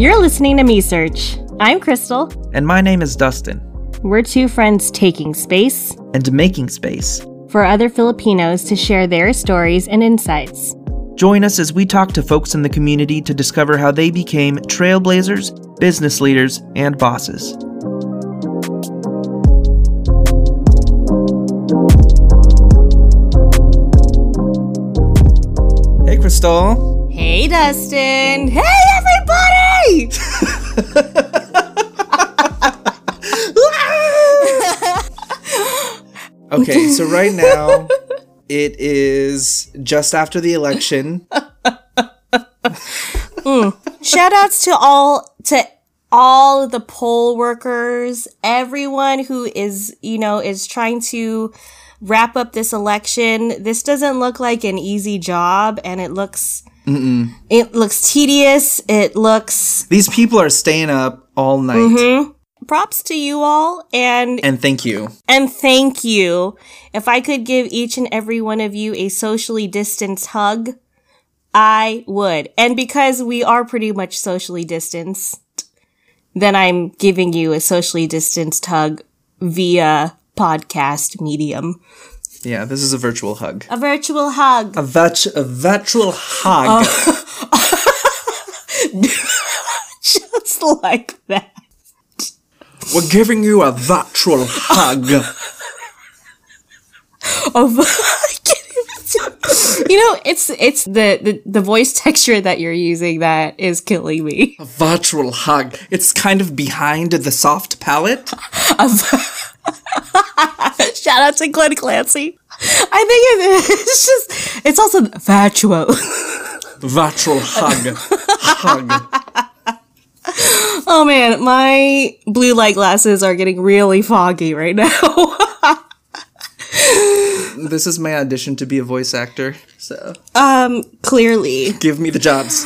You're listening to Me Search. I'm Crystal. And my name is Dustin. We're two friends taking space And making space. for other Filipinos to share their stories and insights. Join us as we talk to folks in the community to discover how they became trailblazers, business leaders, and bosses. Crystal. Hey, Dustin. Hey, everybody! Okay, so right now it is just after the election. Hmm. Shout outs to all to all the poll workers, everyone who is, you know, is trying to wrap up this election. This doesn't look like an easy job and it looks it looks tedious. It looks These people are staying up all night. Mm-hmm. props to you all and And thank you. and thank you. If I could give each and every one of you a socially distanced hug, I would. And because we are pretty much socially distanced, then I'm giving you a socially distanced hug via podcast medium. Yeah, this is a virtual hug. A virtual hug. A, vit- a virtual hug. Oh. Just like that. We're giving you a virtual hug. Of I can't even do- you know, it's it's the, the the voice texture that you're using that is killing me. A virtual hug. It's kind of behind the soft palate. Shout out to Glenn Clancy. I think it- it's just, it's also virtual. Virtual hug. hug. Oh man, my blue light glasses are getting really foggy right now. This is my audition to be a voice actor. So um, clearly. give me the jobs.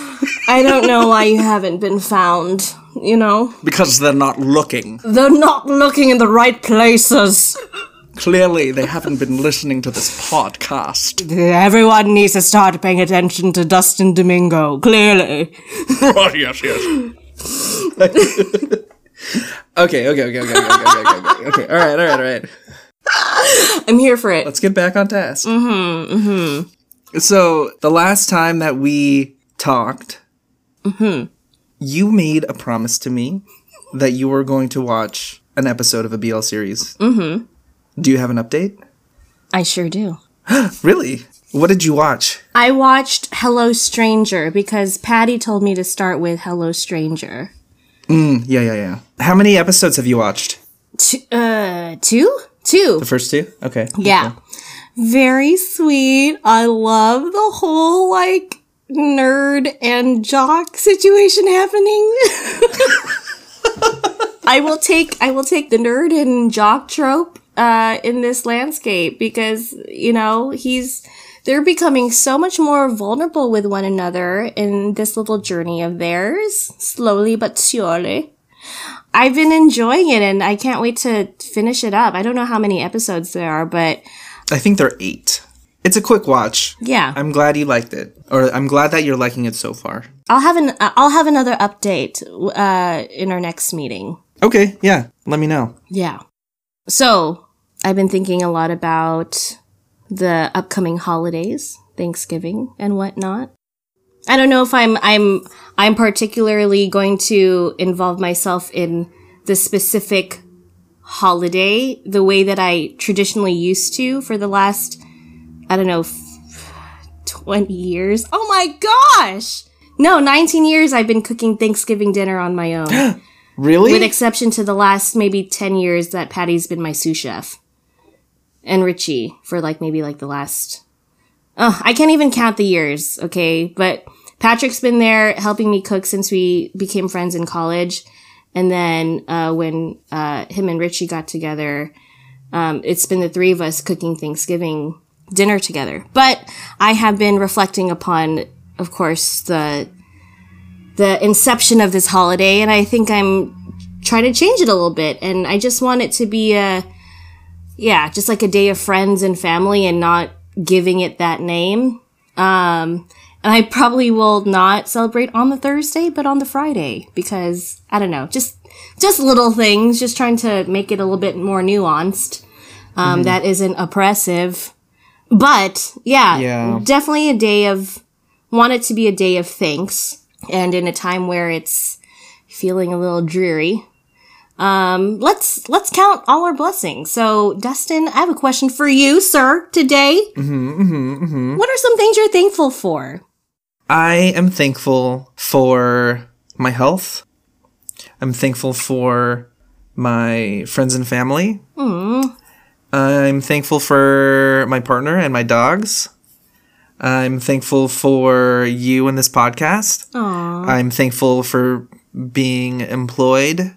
I don't know why you haven't been found, you know? Because they're not looking. They're not looking in the right places. Clearly, they haven't been listening to this podcast. Everyone needs to start paying attention to Dustin Domingo, clearly. oh, yes, yes. okay, okay, okay, okay, okay, okay, okay, okay, okay. All right, all right, all right. I'm here for it. Let's get back on task. Mm-hmm. Mm-hmm. So the last time that we talked, you made a promise to me that you were going to watch an episode of a BL series. Mm-hmm. Do you have an update? I sure do. Really? What did you watch? I watched Hello Stranger because Patty told me to start with Hello Stranger. Yeah, yeah, yeah. How many episodes have you watched? T- uh, two? Two. The first two? Okay. Yeah. Very sweet. I love the whole like nerd and jock situation happening. I will take I will take the nerd and jock trope uh in this landscape because you know, he's they're becoming so much more vulnerable with one another in this little journey of theirs, slowly but surely. I've been enjoying it and I can't wait to finish it up. I don't know how many episodes there are, but I think there are eight. It's a quick watch. yeah. I'm glad you liked it, or I'm glad that you're liking it so far. I'll have an I'll have another update uh in our next meeting. Okay, yeah. Let me know. Yeah. So, I've been thinking a lot about the upcoming holidays, Thanksgiving and whatnot. I don't know if I'm I'm I'm particularly going to involve myself in the specific holiday the way that I traditionally used to for the last I don't know 20 years. Oh my gosh. No, 19 years I've been cooking Thanksgiving dinner on my own. Really? with exception to the last maybe 10 years that Patty's been my sous chef. And Richie for like maybe like the last Oh, I can't even count the years, okay? But Patrick's been there helping me cook since we became friends in college. And then uh, when uh, him and Richie got together, um, it's been the three of us cooking Thanksgiving dinner together. But I have been reflecting upon, of course, the the inception of this holiday, and I think I'm trying to change it a little bit. And I just want it to be a, yeah, just like a day of friends and family, and not giving it that name. Um, and I probably will not celebrate on the Thursday, but on the Friday because I don't know, just just little things, just trying to make it a little bit more nuanced. Um, that isn't oppressive. But yeah, Yeah. definitely a day of want it to be a day of thanks, and in a time where it's feeling a little dreary. Um, let's let's count all our blessings. So, Dustin, I have a question for you, sir, today. Mm-hmm, mm-hmm, mm-hmm. What are some things you're thankful for? I am thankful for my health. I'm thankful for my friends and family. Mm. I'm thankful for my partner and my dogs. I'm thankful for you and this podcast. I'm thankful for being employed.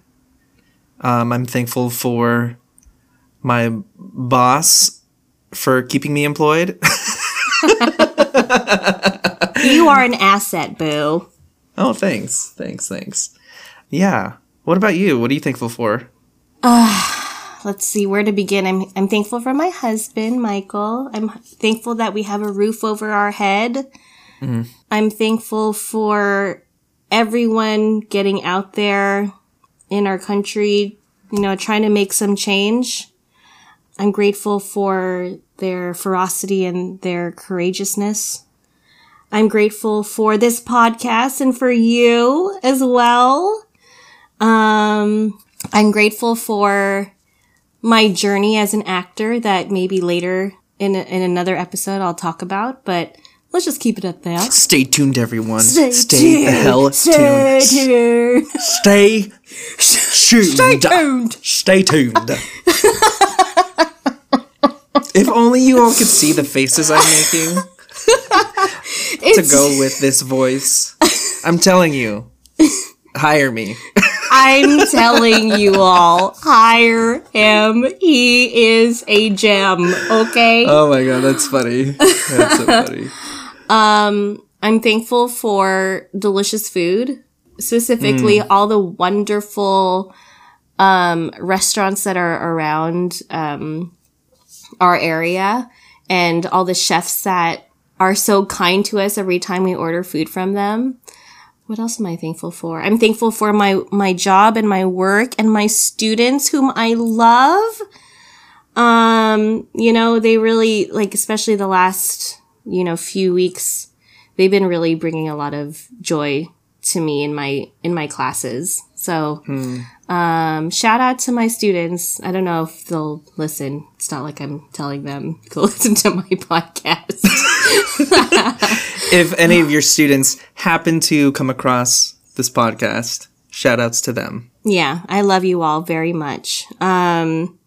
Um, I'm thankful for my boss for keeping me employed. You are an asset, boo. Oh, thanks. Thanks, thanks. Yeah. What about you? What are you thankful for? Let's see where to begin. I'm I'm thankful for my husband, Michael. I'm thankful that we have a roof over our head. I'm thankful for everyone getting out there in our country, you know, trying to make some change. I'm grateful for their ferocity and their courageousness. I'm grateful for this podcast and for you as well. Um, I'm grateful for my journey as an actor that maybe later in, a, in another episode I'll talk about, but let's just keep it at that. Stay tuned, everyone. Stay, the hell Stay tuned. tuned. Stay tuned. Stay tuned. Stay tuned. if only you all could see the faces I'm making to go with this voice. I'm telling you, hire me. I'm telling you all, hire him. He is a gem, okay? Oh my god, that's funny. That's so funny. Um, I'm thankful for delicious food, specifically all the wonderful um, restaurants that are around um, our area and all the chefs that are so kind to us every time we order food from them. What else am I thankful for? I'm thankful for my my job and my work and my students whom I love. Um, you know, they really like especially the last, you know, few weeks they've been really bringing a lot of joy to me in my in my classes. So, um, shout out to my students. I don't know if they'll listen. It's not like I'm telling them to listen to my podcast. If any of your students happen to come across this podcast, shout outs to them. yeah, I love you all very much. Um,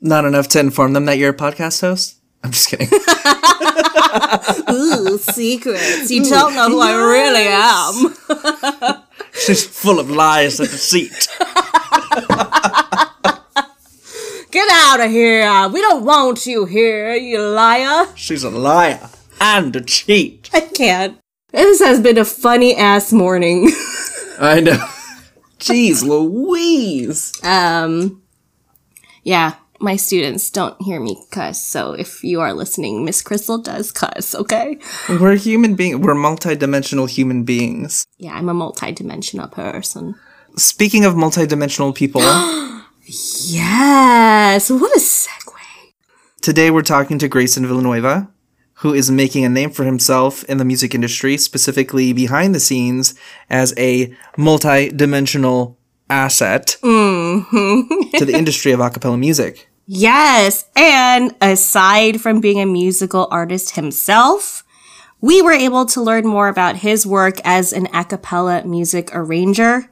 Not enough to inform them that you're a podcast host? I'm just kidding. ooh, secrets. You don't know who I really am. She's full of lies and deceit. Get out of here. We don't want you here, you liar. She's a liar and a cheat. I can't. This has been a funny ass morning. I know. Jeez Louise. um, yeah, my students don't hear me cuss. So if you are listening, Miss Crystal does cuss, okay? We're human beings. We're multidimensional human beings. Yeah, I'm a multidimensional person. Speaking of multidimensional people, Yes, what a segue. today we're talking to Grayson Villanueva, who is making a name for himself in the music industry, specifically behind the scenes as a multidimensional asset mm-hmm. to the industry of a cappella music. Yes, and aside from being a musical artist himself, we were able to learn more about his work as an a cappella music arranger,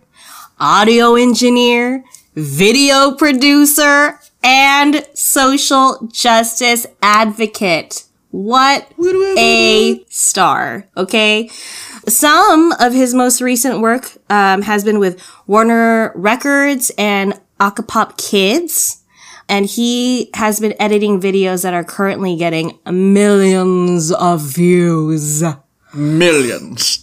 audio engineer, video producer, and social justice advocate. What a star, okay? Some of his most recent work um, has been with Warner Records and Acapop Kids and he has been editing videos that are currently getting millions of views. Millions.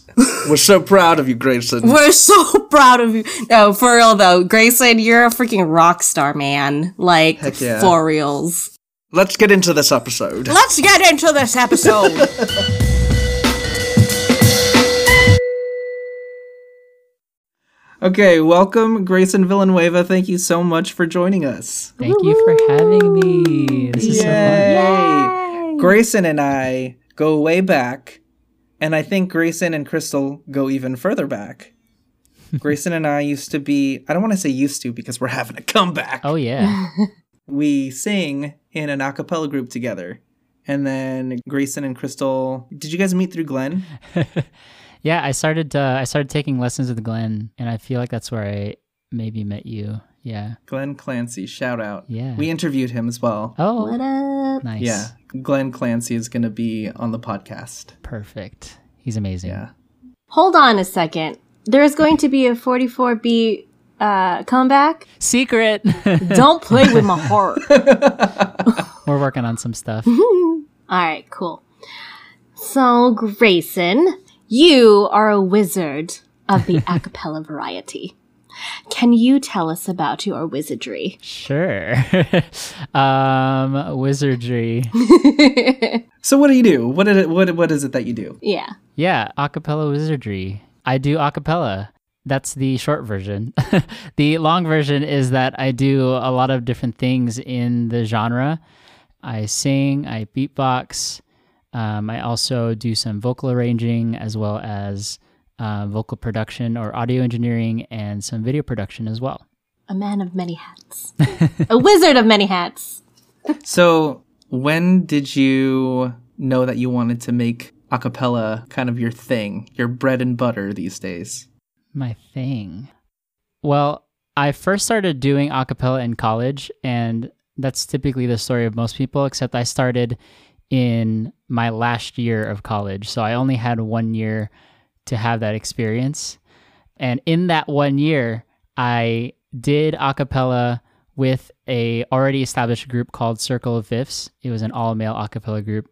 We're so proud of you, Grayson. We're so proud of you. No, for real though, Grayson, you're a freaking rock star, man. Like Heck yeah. for reals. Let's get into this episode. Let's get into this episode. okay, welcome, Grayson Villanueva. Thank you so much for joining us. Thank you for having me. This is so fun. Yay! Grayson and I go way back, and I think Grayson and Crystal go even further back. Grayson and I used to be, I don't want to say used to because we're having a comeback. Oh yeah. We sing in an a cappella group together. And then Grayson and Crystal, did you guys meet through Glenn? yeah, I started uh, I started taking lessons with Glenn and I feel like that's where I maybe met you. Yeah. Glenn Clancy, shout out. Yeah. We interviewed him as well. Oh, what up? nice. Yeah. Glenn Clancy is going to be on the podcast. Perfect. He's amazing. Yeah. Hold on a second. There's going to be a 44B uh, comeback. Secret. Don't play with my heart. We're working on some stuff. All right, cool. So, Grayson, you are a wizard of the a cappella variety. Can you tell us about your wizardry? Sure. um, wizardry. So what do you do? What, is it, what, what is it that you do? Yeah. Yeah, acapella wizardry. I do acapella. That's the short version. the long version is that I do a lot of different things in the genre. I sing, I beatbox. Um, I also do some vocal arranging as well as uh, vocal production or audio engineering and some video production as well. A man of many hats. a wizard of many hats. So when did you know that you wanted to make a cappella kind of your thing, your bread and butter these days? My thing. Well, I first started doing a cappella in college, and that's typically the story of most people, except I started in my last year of college. So I only had one year to have that experience. And in that one year, I did a cappella with a already established group called Circle of Fifths. It was an all male a cappella group.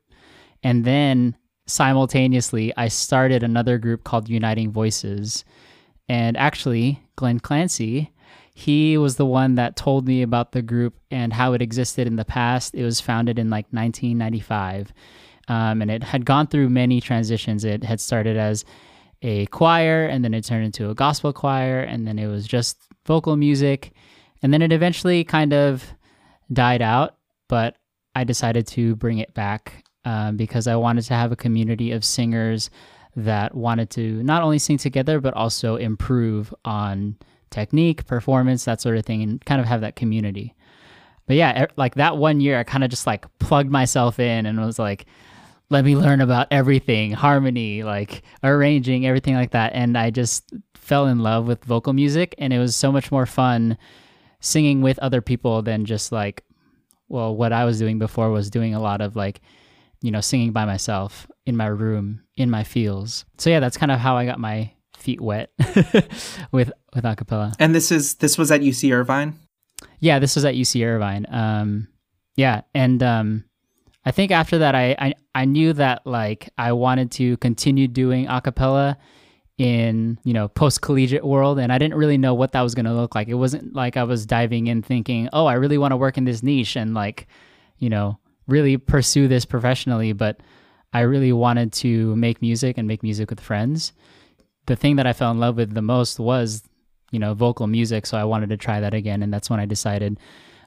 And then simultaneously, I started another group called Uniting Voices. And actually, Glenn Clancy, he was the one that told me about the group and how it existed in the past. It was founded in like 1995. Um, and it had gone through many transitions. It had started as a choir, and then it turned into a gospel choir, and then it was just vocal music. And then it eventually kind of died out, but I decided to bring it back um, because I wanted to have a community of singers that wanted to not only sing together, but also improve on technique, performance, that sort of thing, and kind of have that community. But yeah, like that one year, I kind of just like plugged myself in and was like, let me learn about everything harmony, like arranging, everything like that. And I just fell in love with vocal music, and it was so much more fun singing with other people than just like, well, what I was doing before was doing a lot of like, you know, singing by myself in my room, in my feels. So yeah, that's kind of how I got my feet wet with with acapella. And this is this was at UC Irvine. Yeah, this was at UC Irvine. Um, yeah, and um, I think after that, I, I I knew that like I wanted to continue doing acapella in you know post collegiate world, and I didn't really know what that was going to look like. It wasn't like I was diving in thinking, oh, I really want to work in this niche and like you know really pursue this professionally, but I really wanted to make music and make music with friends. The thing that I fell in love with the most was you know, vocal music. So I wanted to try that again. And that's when I decided,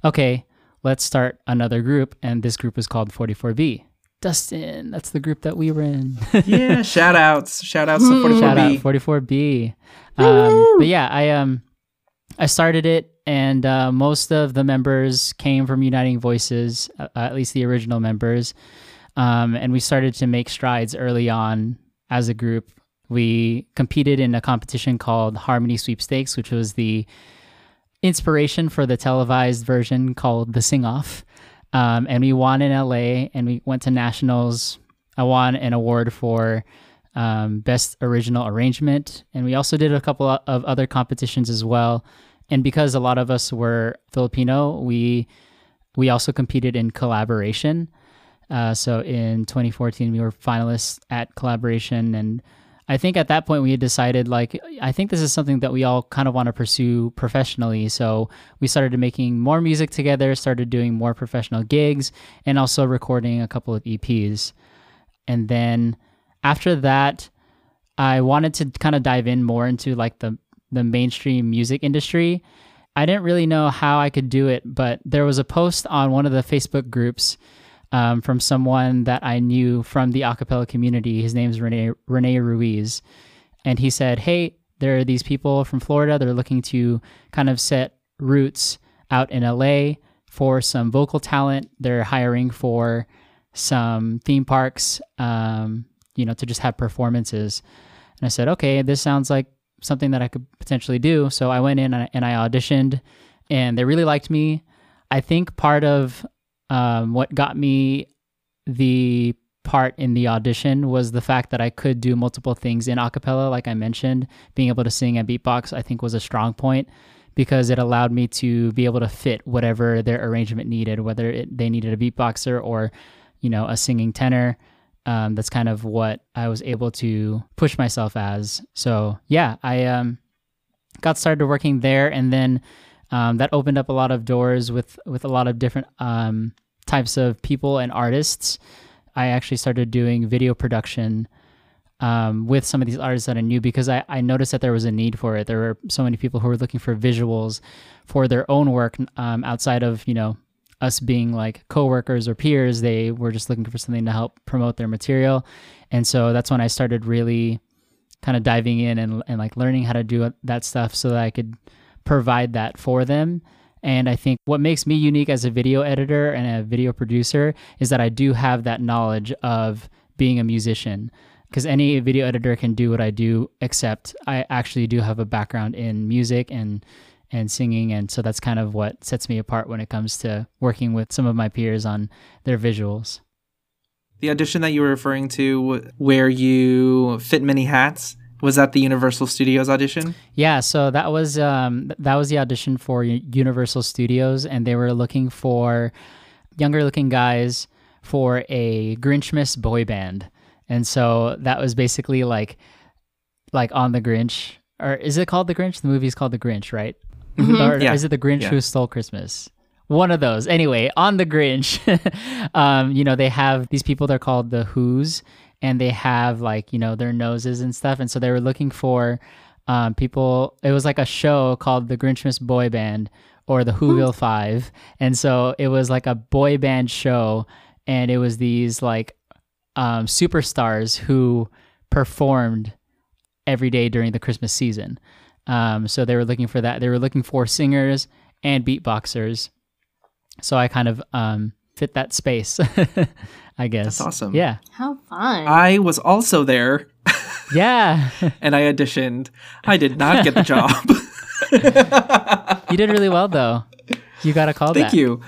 okay, let's start another group. And this group was called 44B. Dustin, that's the group that we were in. Yeah, shout outs. Shout outs to 44B. Shout out 44B. Um, but yeah, I um I started it and uh, most of the members came from Uniting Voices, uh, at least the original members. Um, and we started to make strides early on as a group. We competed in a competition called Harmony Sweepstakes, which was the inspiration for the televised version called The Sing Off. Um, and we won in LA and we went to nationals. I won an award for um, best original arrangement. And we also did a couple of other competitions as well. And because a lot of us were Filipino, we we also competed in Kollaboration. Uh, so in 2014, we were finalists at Kollaboration, and I think at that point we had decided like I think this is something that we all kind of want to pursue professionally. So we started making more music together, started doing more professional gigs, and also recording a couple of EPs. And then after that, I wanted to kind of dive in more into like the the mainstream music industry. I didn't really know how I could do it, but there was a post on one of the Facebook groups um, from someone that I knew from the acapella community. His name is Rene, Rene Ruiz. And he said, Hey, there are these people from Florida. They're looking to kind of set roots out in LA for some vocal talent. They're hiring for some theme parks, um, you know, to just have performances. And I said, okay, this sounds like something that I could potentially do. So I went in and I auditioned, and they really liked me. I think part of um, what got me the part in the audition was the fact that I could do multiple things in acapella, like I mentioned. Being able to sing and beatbox, I think, was a strong point because it allowed me to be able to fit whatever their arrangement needed, whether it, they needed a beatboxer or, you know, a singing tenor. Um, that's kind of what I was able to push myself as. So yeah, I um, got started working there, and then um, that opened up a lot of doors with with a lot of different um, types of people and artists. I actually started doing video production um, with some of these artists that I knew because I, I noticed that there was a need for it. There were so many people who were looking for visuals for their own work um, outside of you know us being like coworkers or peers. They were just looking for something to help promote their material, and so that's when I started really kind of diving in and, and like learning how to do that stuff so that I could provide that for them. And I think what makes me unique as a video editor and a video producer is that I do have that knowledge of being a musician. Because any video editor can do what I do, except I actually do have a background in music and and singing, and so that's kind of what sets me apart when it comes to working with some of my peers on their visuals. The audition that you were referring to, where you fit many hats, was that the Universal Studios audition? Yeah, so that was um, that was the audition for Universal Studios, and they were looking for younger looking guys for a Grinchmas boy band, and so that was basically like like on the Grinch, or is it called the Grinch? The movie is called the Grinch, right? Mm-hmm. Or yeah. is it the Grinch yeah. who stole Christmas? One of those. Anyway, on the Grinch, um, you know, they have these people. They're called the Who's, and they have like you know their noses and stuff. And so they were looking for um, people it was like a show called the grinchmas boy band or the whoville five. And so it was like a boy band show and it was these like um, superstars who performed every day during the christmas season. Um, so they were looking for that. They were looking for singers and beatboxers. So i kind of um, fit that space I guess. That's awesome. Yeah. How fun. I was also there. yeah. and I auditioned. I did not get the job. you did really well though. You got a call Thank back. you.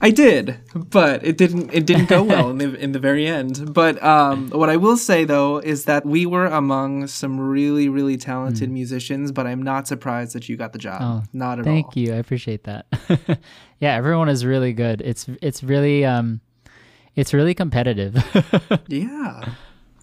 I did, but it didn't. It didn't go well in the in the very end. But um, what I will say though is that we were among some really really talented mm. musicians. But I'm not surprised that you got the job. Oh, not at thank all. Thank you. I appreciate that. yeah, everyone is really good. It's it's really um, it's really competitive. yeah.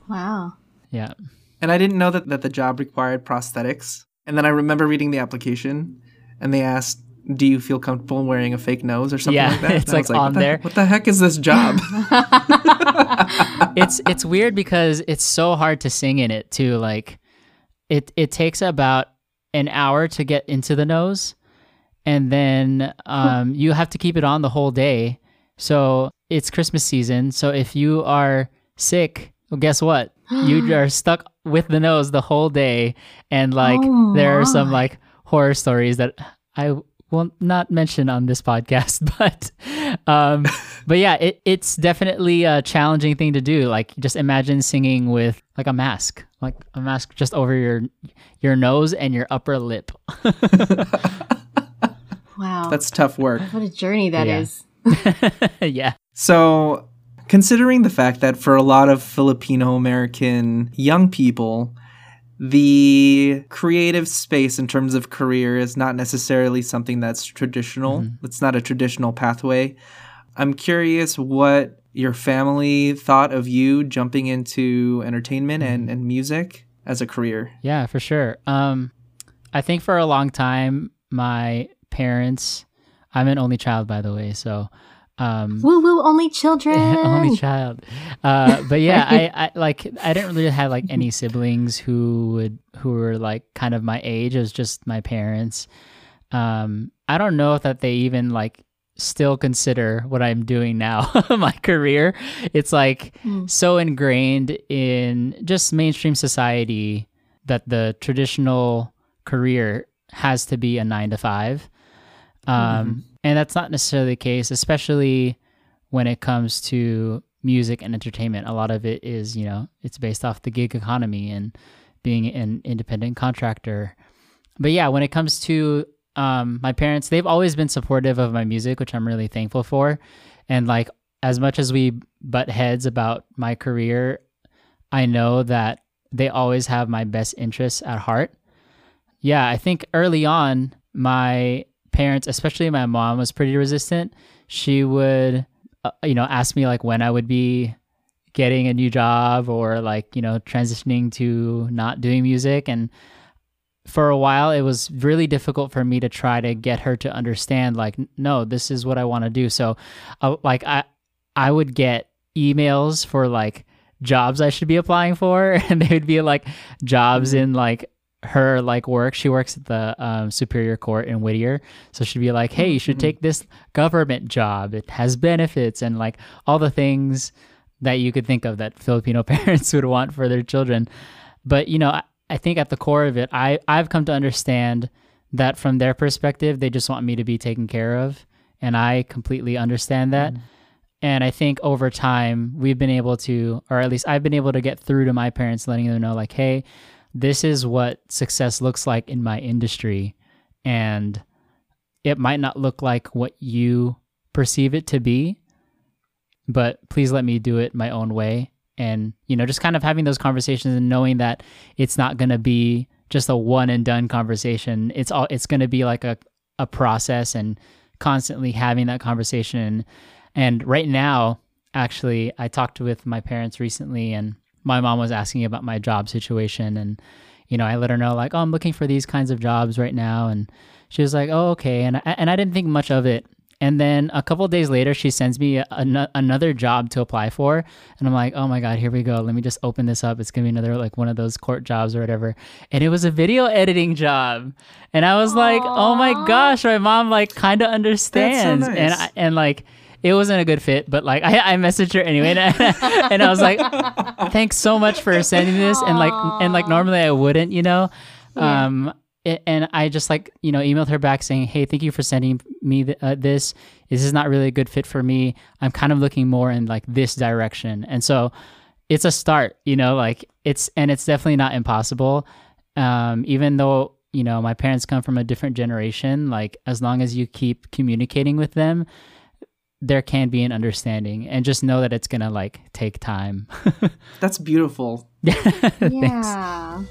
Wow. Yeah. And I didn't know that, that the job required prosthetics. And then I remember reading the application and they asked, Do you feel comfortable wearing a fake nose or something yeah, like that? It's like, like, on what the, there. What the heck is this job? it's it's weird because it's so hard to sing in it too. Like it it takes about an hour to get into the nose and then um, you have to keep it on the whole day. So it's Christmas season, so if you are sick, well, guess what? you are stuck with the nose the whole day, and like oh there are some like horror stories that I will not mention on this podcast, but um, but yeah, it, it's definitely a challenging thing to do. Like just imagine singing with like a mask, like a mask just over your your nose and your upper lip. wow, that's tough work. What a journey that yeah. is. yeah. So, considering the fact that for a lot of Filipino American young people, the creative space in terms of career is not necessarily something that's traditional. Mm-hmm. It's not a traditional pathway. I'm curious what your family thought of you jumping into entertainment and, and music as a career? Yeah, for sure. Um, I think for a long time, my parents. I'm an only child, by the way, so um, woo woo, only children, only child. Uh, but yeah, I, I like I didn't really have like any siblings who would who were like kind of my age. It was just my parents. Um, I don't know if that they even like still consider what I'm doing now my career. It's like mm. so ingrained in just mainstream society that the traditional career has to be a nine to five. Um, mm-hmm. And that's not necessarily the case, especially when it comes to music and entertainment. A lot of it is, you know, it's based off the gig economy and being an independent contractor. But yeah, when it comes to um, my parents, they've always been supportive of my music, which I'm really thankful for. And like, as much as we butt heads about my career, I know that they always have my best interests at heart. Yeah, I think early on, my parents, especially my mom, was pretty resistant. She would, uh, you know, ask me like when I would be getting a new job or like, you know, transitioning to not doing music. And for a while it was really difficult for me to try to get her to understand like no this is what i want to do so uh, like i i would get emails for like jobs i should be applying for and they would be like jobs mm-hmm. in like her like work she works at the um, superior court in whittier so she'd be like hey you should mm-hmm. take this government job it has benefits and like all the things that you could think of that filipino parents would want for their children but you know I think at the core of it, I I've come to understand that from their perspective, they just want me to be taken care of, and I completely understand that. Mm. And I think over time, we've been able to, or at least I've been able to get through to my parents, letting them know, like, hey, this is what success looks like in my industry. And it might not look like what you perceive it to be, but please let me do it my own way and you know just kind of having those conversations and knowing that it's not going to be just a one and done conversation it's all it's going to be like a, a process and constantly having that conversation and right now actually i talked with my parents recently and my mom was asking about my job situation and you know i let her know like oh i'm looking for these kinds of jobs right now and she was like oh okay and I, and i didn't think much of it and then a couple days later, she sends me a, a, another job to apply for. And I'm like, oh my God, here we go. Let me just open this up. It's going to be another, like, one of those court jobs or whatever. And it was a video editing job. And I was Aww. like, oh my gosh, my mom, like, kind of understands. So nice. And, I, and, like, it wasn't a good fit, but like I, I messaged her anyway, and, and I was like, "Thanks so much for sending this." And like, and like normally I wouldn't, you know. Yeah. Um, and I just like you know emailed her back saying, "Hey, thank you for sending me th- uh, this. This is not really a good fit for me. I'm kind of looking more in like this direction." And so it's a start, you know, like it's and it's definitely not impossible. Um, even though you know my parents come from a different generation, like as long as you keep communicating with them, there can be an understanding, and just know that it's gonna like take time. That's beautiful. yeah.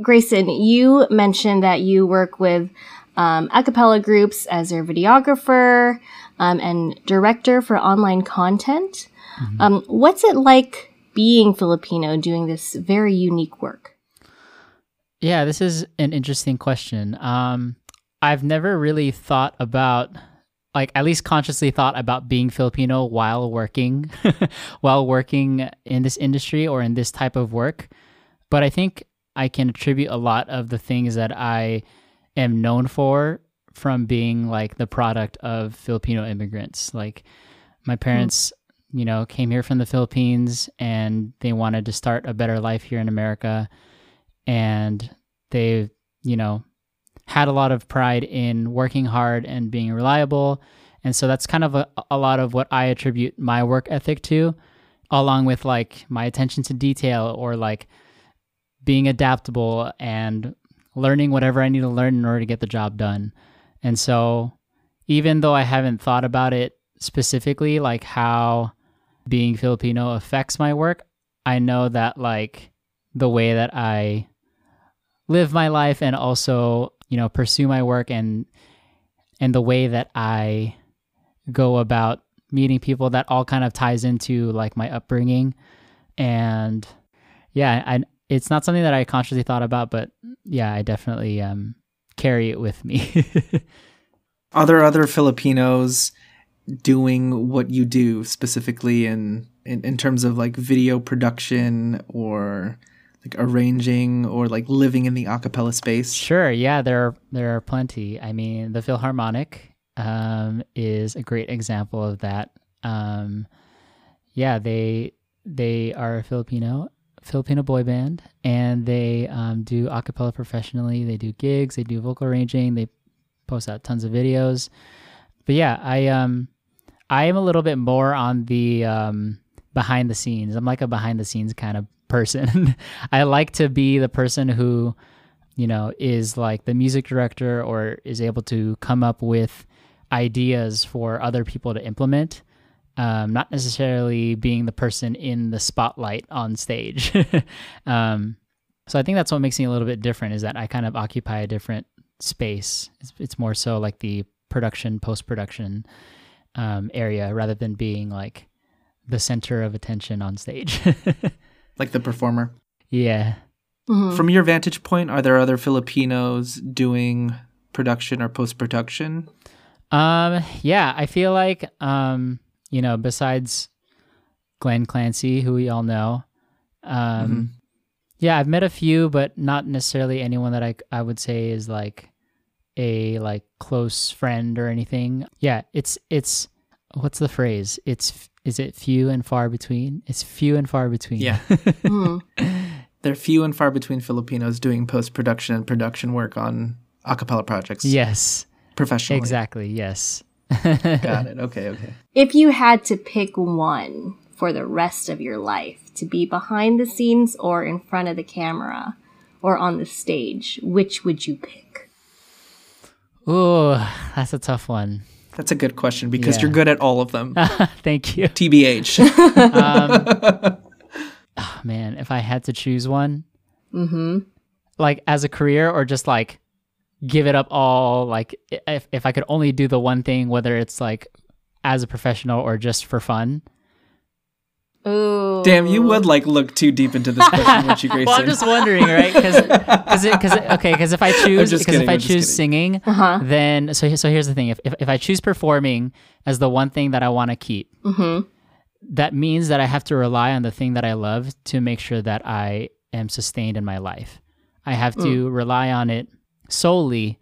Grayson, you mentioned that you work with um, a cappella groups as their videographer um, and director for online content. Mm-hmm. Um, what's it like being Filipino doing this very unique work? Yeah, this is an interesting question. Um, I've never really thought about, like, at least consciously thought about being Filipino while working, while working in this industry or in this type of work. But I think I can attribute a lot of the things that I am known for from being like the product of Filipino immigrants. Like my parents, mm. you know, came here from the Philippines and they wanted to start a better life here in America. And they, you know, had a lot of pride in working hard and being reliable. And so that's kind of a, a lot of what I attribute my work ethic to, along with like my attention to detail or like being adaptable and learning whatever I need to learn in order to get the job done. And so, even though I haven't thought about it specifically, like how being Filipino affects my work, I know that like the way that I live my life and also, you know, pursue my work and and the way that I go about meeting people that all kind of ties into like my upbringing. And yeah I, it's not something that i consciously thought about but yeah i definitely um, carry it with me. Are there other filipinos doing what you do specifically in, in in terms of like video production or like arranging or like living in the acapella space? Sure, yeah, there are there are plenty. I mean, the Filharmonic um, is a great example of that. Um, yeah, they they are a Filipino Filipino boy band, and they um, do acapella professionally. They do gigs, they do vocal arranging, they post out tons of videos. But yeah, I um I am a little bit more on the um, behind the scenes. I'm like a behind the scenes kind of person. I like to be the person who, you know, is like the music director or is able to come up with ideas for other people to implement. Um, not necessarily being the person in the spotlight on stage. um, so I think that's what makes me a little bit different is that I kind of occupy a different space. It's, it's more so like the production, post production um, area rather than being like the center of attention on stage. like the performer. Yeah. Mm-hmm. From your vantage point, are there other Filipinos doing production or post production? Um, yeah, I feel like um, you know, besides Glenn Clancy, who we all know, um, mm-hmm. yeah, I've met a few, but not necessarily anyone that I I would say is like a like close friend or anything. Yeah, it's it's what's the phrase? It's is it few and far between? It's few and far between. Yeah. mm. They're few and far between Filipinos doing post production and production work on acapella projects. Yes. Professionally. Exactly. Yes. Got it. Okay, okay. If you had to pick one for the rest of your life to be behind the scenes or in front of the camera or on the stage, which would you pick? Oh, that's a tough one. That's a good question because yeah. you're good at all of them. Thank you. TBH. um, oh, man, if I had to choose one, mm-hmm. like as a career or just like give it up all, like if, if I could only do the one thing, whether it's like as a professional or just for fun, Ooh. Damn, you would like look too deep into this question, would you, Grayson? well, I'm just wondering, right? Because, because, okay, because if I choose, because if I choose singing, uh-huh. then so so here's the thing: if if, if I choose performing as the one thing that I want to keep, mm-hmm. that means that I have to rely on the thing that I love to make sure that I am sustained in my life. I have to mm. rely on it solely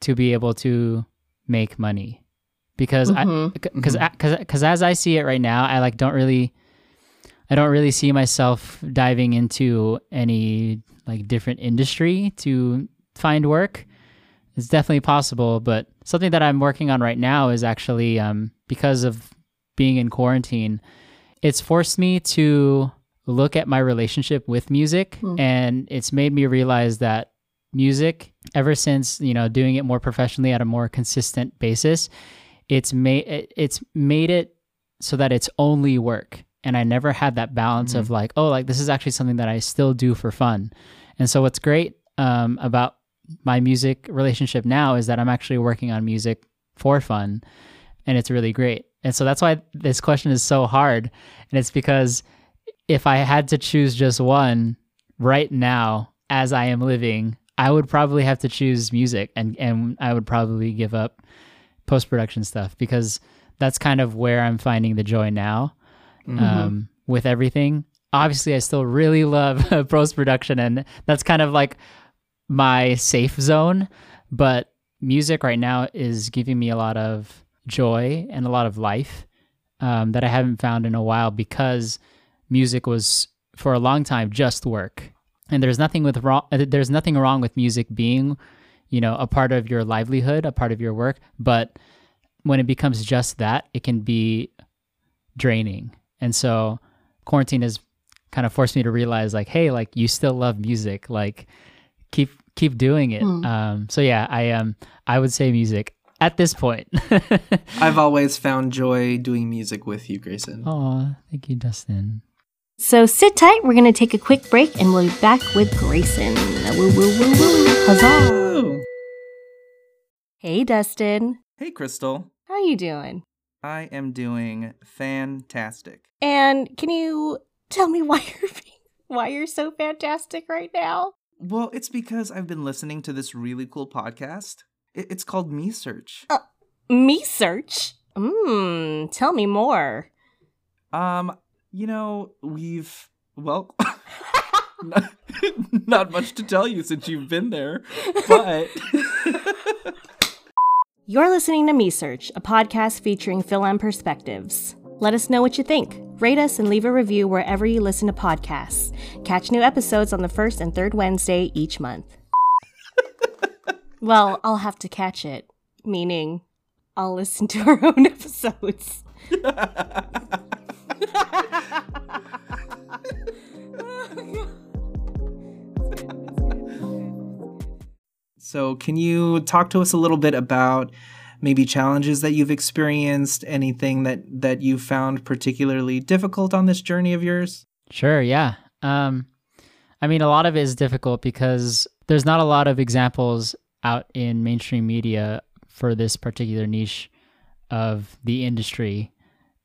to be able to make money because mm-hmm. I because because because as I see it right now, I like don't really I don't really see myself diving into any like different industry to find work. It's definitely possible, but something that I'm working on right now is actually um, because of being in quarantine, it's forced me to look at my relationship with music mm. and it's made me realize that music ever since you know doing it more professionally at a more consistent basis it's made it's made it so that it's only work and I never had that balance mm-hmm. of like, oh, like this is actually something that I still do for fun. And so what's great um, about my music relationship now is that I'm actually working on music for fun, and it's really great. And so that's why this question is so hard, and it's because if I had to choose just one right now as I am living, I would probably have to choose music, and and I would probably give up post production stuff because that's kind of where I'm finding the joy now mm-hmm. um, with everything. Obviously, I still really love post production, and that's kind of like my safe zone. But music right now is giving me a lot of joy and a lot of life um, that I haven't found in a while because music was for a long time just work. And there's nothing with wrong. Uh, there's nothing wrong with music being, you know, a part of your livelihood, a part of your work. But when it becomes just that, it can be draining. And so quarantine has kind of forced me to realize like, hey, like you still love music, like keep keep doing it. Mm. Um, so yeah, I um I would say music at this point. I've always found joy doing music with you, Grayson. Oh, thank you, Dustin. So sit tight. We're gonna take a quick break, and we'll be back with Grayson. Woo woo woo woo! Huzzah! Hey, Dustin. Hey, Crystal. How you doing? I am doing fantastic. And can you tell me why you're why you're so fantastic right now? Well, it's because I've been listening to this really cool podcast. It's called Me Search. Uh, me Search? Mmm, tell me more. Um, you know, we've well not, not much to tell you since you've been there, but You're listening to Me Search, a podcast featuring Fil-Am perspectives. Let us know what you think. Rate us and leave a review wherever you listen to podcasts. Catch new episodes on the first and third Wednesday each month. well, I'll have to catch it, meaning I'll listen to our own episodes. so, can you talk to us a little bit about maybe challenges that you've experienced, anything that that you found particularly difficult on this journey of yours? Sure, yeah. Um I mean a lot of it is difficult because there's not a lot of examples out in mainstream media for this particular niche of the industry.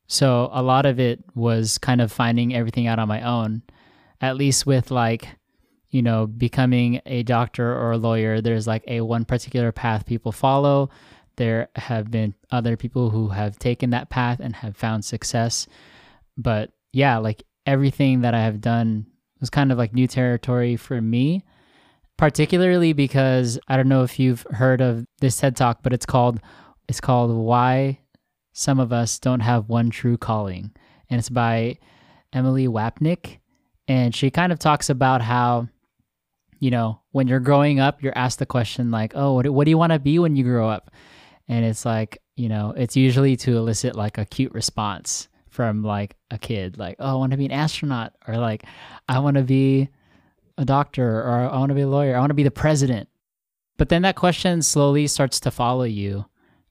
So a lot of it was kind of finding everything out on my own. At least with like, you know, becoming a doctor or a lawyer, there's like a one particular path people follow there have been other people who have taken that path and have found success. But yeah, like everything that I have done was kind of like new territory for me, particularly because I don't know if you've heard of this TED Talk, but it's called it's called Why Some of Us Don't Have One True Calling. And it's by Emily Wapnick. And she kind of talks about how, you know, when you're growing up, you're asked the question like, oh, what, what do you want to be when you grow up? and it's like you know it's usually to elicit like a cute response from like a kid like oh i want to be an astronaut or like i want to be a doctor or i want to be a lawyer i want to be the president. But then that question slowly starts to follow you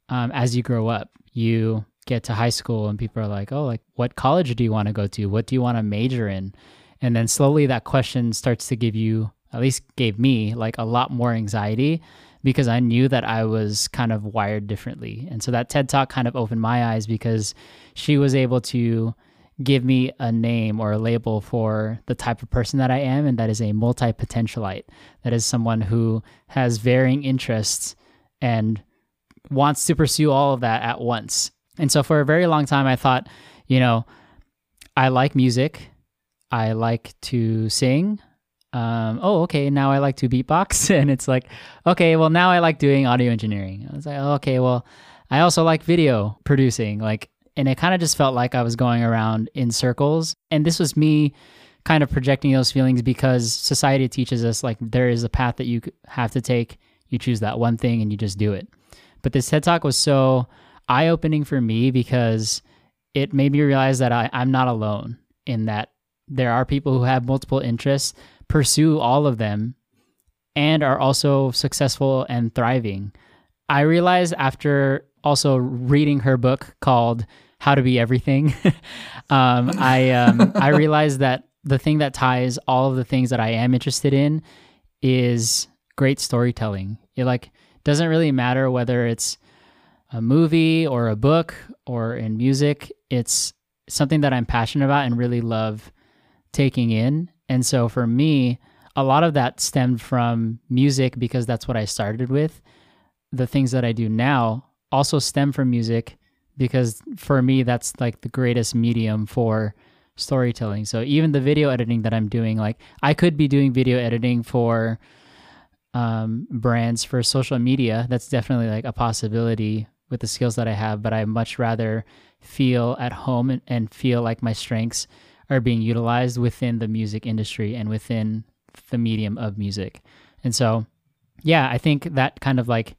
um, as you grow up. You get to high school and people are like oh like what college do you want to go to? What do you want to major in? And then slowly that question starts to give you at least gave me like a lot more anxiety because I knew that I was kind of wired differently. And so that TED Talk kind of opened my eyes because she was able to give me a name or a label for the type of person that I am, and that is a multi potentialite. That is someone who has varying interests and wants to pursue all of that at once. And so for a very long time, I thought, you know, I like music, I like to sing, um, oh, okay, now I like to beatbox. And it's like, okay, well, now I like doing audio engineering. I was like, oh, okay, well, I also like video producing. Like, and it kind of just felt like I was going around in circles. And this was me kind of projecting those feelings because society teaches us like there is a path that you have to take. You choose that one thing and you just do it. But this TED Talk was so eye opening for me because it made me realize that I, I'm not alone in that there are people who have multiple interests pursue all of them and are also successful and thriving. I realized after also reading her book called How to Be Everything, um, I um, I realized that the thing that ties all of the things that I am interested in is great storytelling. It like doesn't really matter whether it's a movie or a book or in music. It's something that I'm passionate about and really love taking in. And so for me, a lot of that stemmed from music because that's what I started with. The things that I do now also stem from music because for me, that's like the greatest medium for storytelling. So even the video editing that I'm doing, like I could be doing video editing for um, brands for social media. That's definitely like a possibility with the skills that I have, but I much rather feel at home and, and feel like my strengths are being utilized within the music industry and within the medium of music. And so, yeah, I think that kind of like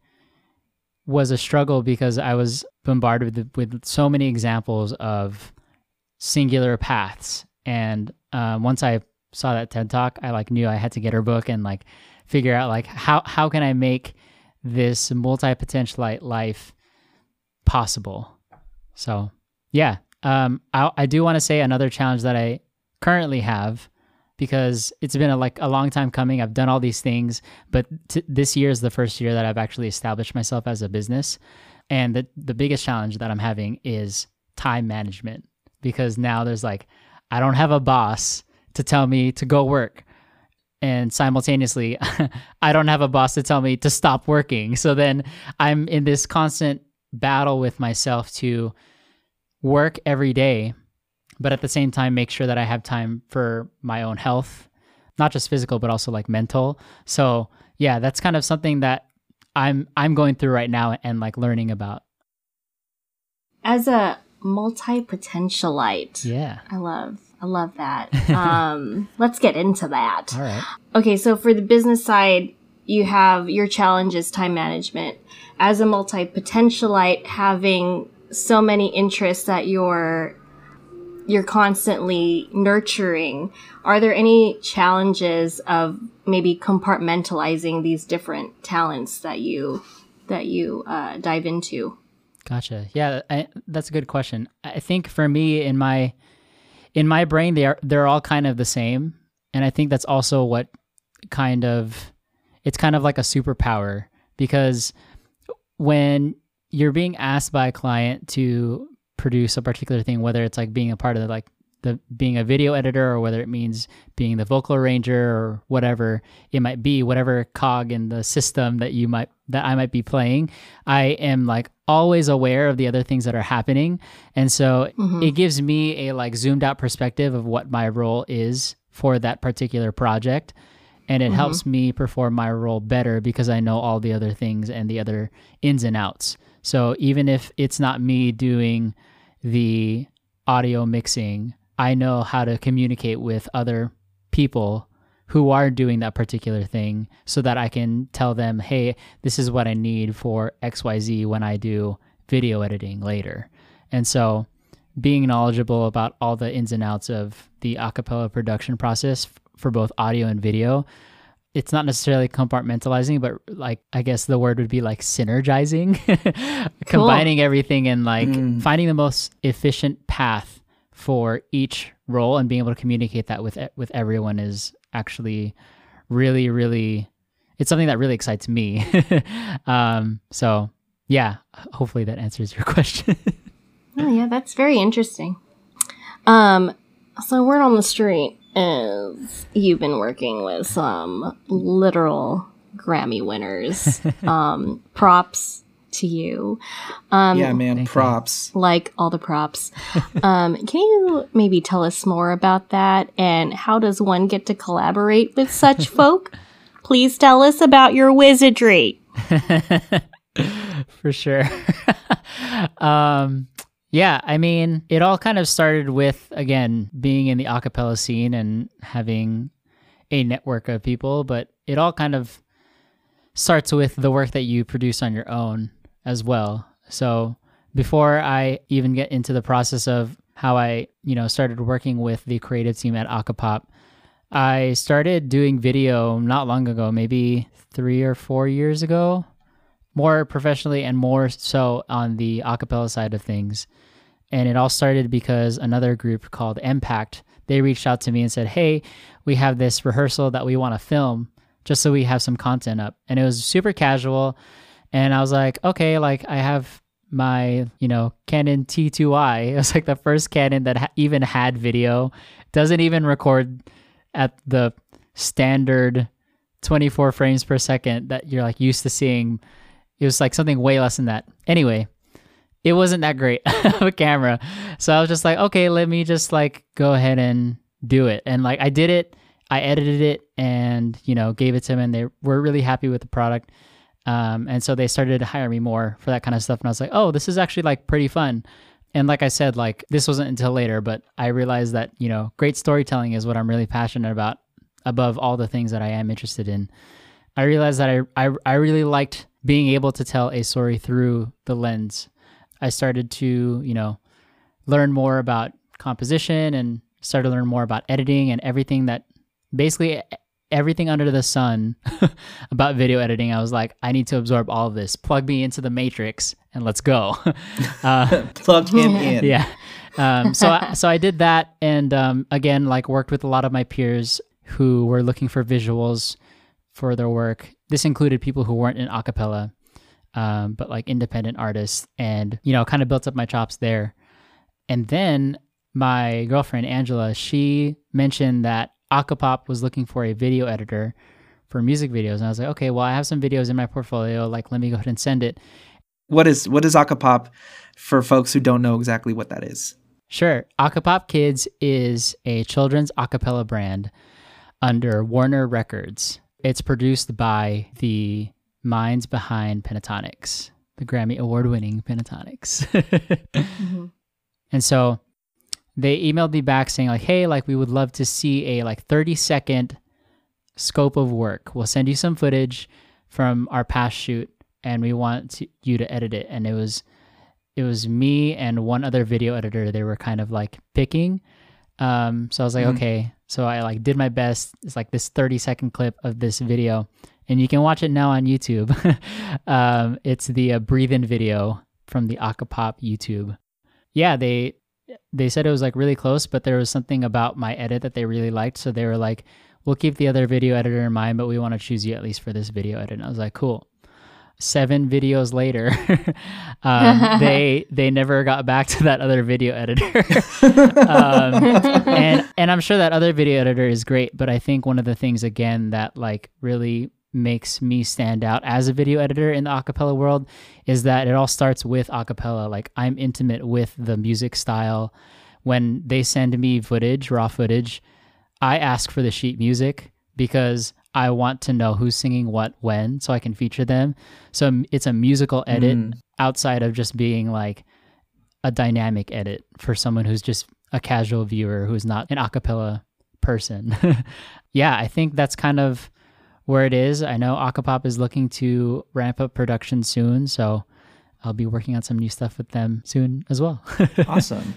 was a struggle because I was bombarded with, with so many examples of singular paths. And um, once I saw that TED talk, I like knew I had to get her book and like figure out like how how can I make this multi potentialite life possible. So yeah, um, I, I do want to say another challenge that I currently have because it's been a, like a long time coming. I've done all these things, but t- this year is the first year that I've actually established myself as a business. And the the biggest challenge that I'm having is time management because now there's like I don't have a boss to tell me to go work. And simultaneously, I don't have a boss to tell me to stop working. So then I'm in this constant battle with myself to work every day, but at the same time, make sure that I have time for my own health, not just physical, but also like mental. So yeah, that's kind of something that I'm I'm going through right now and like learning about. As a multi potentialite, Yeah. I love I love that. um, let's get into that. All right. Okay, so for the business side, you have your challenge is time management. As a multi potentialite, having so many interests that you're you're constantly nurturing, are there any challenges of maybe compartmentalizing these different talents that you that you uh, dive into? Gotcha. Yeah, I, that's a good question. I think for me, in my in my brain, they are they're all kind of the same, and I think that's also what kind of it's kind of like a superpower because when you're being asked by a client to produce a particular thing, whether it's like being a part of the, like the being a video editor or whether it means being the vocal arranger or whatever it might be, whatever cog in the system that you might that I might be playing, I am like always aware of the other things that are happening. And so mm-hmm. it gives me a like zoomed out perspective of what my role is for that particular project. And it mm-hmm. helps me perform my role better because I know all the other things and the other ins and outs. So even if it's not me doing the audio mixing, I know how to communicate with other people who are doing that particular thing so that I can tell them, hey, this is what I need for XYZ when I do video editing later. And so being knowledgeable about all the ins and outs of the acapella production process for both audio and video, it's not necessarily compartmentalizing, but like I guess the word would be like synergizing, combining everything and like finding the most efficient path for each role and being able to communicate that with with everyone is actually really really it's something that really excites me. um, so yeah, hopefully that answers your question. Oh yeah, that's very interesting. Um, so word on the street is you've been working with some literal Grammy winners. um, props to you. Um, yeah, man, Thank you. props. like all the props. um, can you maybe tell us more about that and how does one get to collaborate with such folk? Please tell us about your wizardry. for sure. um, yeah, I mean, it all kind of started with again being in the acapella scene and having a network of people, but it all kind of starts with the work that you produce on your own as well. So before I even get into the process of how I, you know, started working with the creative team at Acapop, I started doing video not long ago, maybe three or four years ago, more professionally and more so on the acapella side of things. And it all started because another group called Impact, they reached out to me and said, Hey, we have this rehearsal that we want to film just so we have some content up. And it was super casual. And I was like, okay, like I have my, you know, Canon T2i. It was like the first Canon that ha- even had video. Doesn't even record at the standard 24 frames per second that you're like used to seeing. It was like something way less than that. Anyway, it wasn't that great of a camera. So I was just like, okay, let me just like go ahead and do it. And like I did it, I edited it and, you know, gave it to them and they were really happy with the product. Um, and so they started to hire me more for that kind of stuff. And I was like, oh, this is actually like pretty fun. And like I said, like this wasn't until later, but I realized that, you know, great storytelling is what I'm really passionate about above all the things that I am interested in. I realized that I, I, I really liked being able to tell a story through the lens. I started to, you know, learn more about composition and started to learn more about editing and everything that basically everything under the sun about video editing. I was like, I need to absorb all of this. Plug me into the matrix and let's go. uh, Plug him in. yeah. Um, so I, so I did that, and um, again, like worked with a lot of my peers who were looking for visuals for their work. This included people who weren't in acapella. Um, but like independent artists, and you know, kind of built up my chops there. And then my girlfriend Angela, she mentioned that Acapop was looking for a video editor for music videos, and I was like, okay, well, I have some videos in my portfolio. Like, let me go ahead and send it. What is what is Acapop for folks who don't know exactly what that is? Sure. Acapop Kids is a children's acapella brand under Warner Records. It's produced by the minds behind Pentatonix, the Grammy award winning Pentatonix. mm-hmm. And so they emailed me back saying like, "Hey, like we would love to see a like 30 second scope of work. We'll send you some footage from our past shoot and we want to, you to edit it." And it was it was me and one other video editor. They were kind of like picking. Um, so I was like, mm-hmm. okay. So I like did my best. It's like this 30 second clip of this video, and you can watch it now on YouTube. um, it's the uh, breathe in video from the Acapop YouTube. Yeah, they they said it was like really close, but there was something about my edit that they really liked. So they were like, "We'll keep the other video editor in mind, but we want to choose you at least for this video edit." And I was like, "Cool." seven videos later, um, they they never got back to that other video editor. um, and and I'm sure that other video editor is great, but I think one of the things again that like really makes me stand out as a video editor in the acapella world is that it all starts with acapella. Like I'm intimate with the music style. When they send me footage, raw footage, I ask for the sheet music because I want to know who's singing what when so I can feature them. So it's a musical edit mm. outside of just being like a dynamic edit for someone who's just a casual viewer who's not an acapella person. yeah, I think that's kind of where it is. I know Acapop is looking to ramp up production soon, so I'll be working on some new stuff with them soon as well. awesome.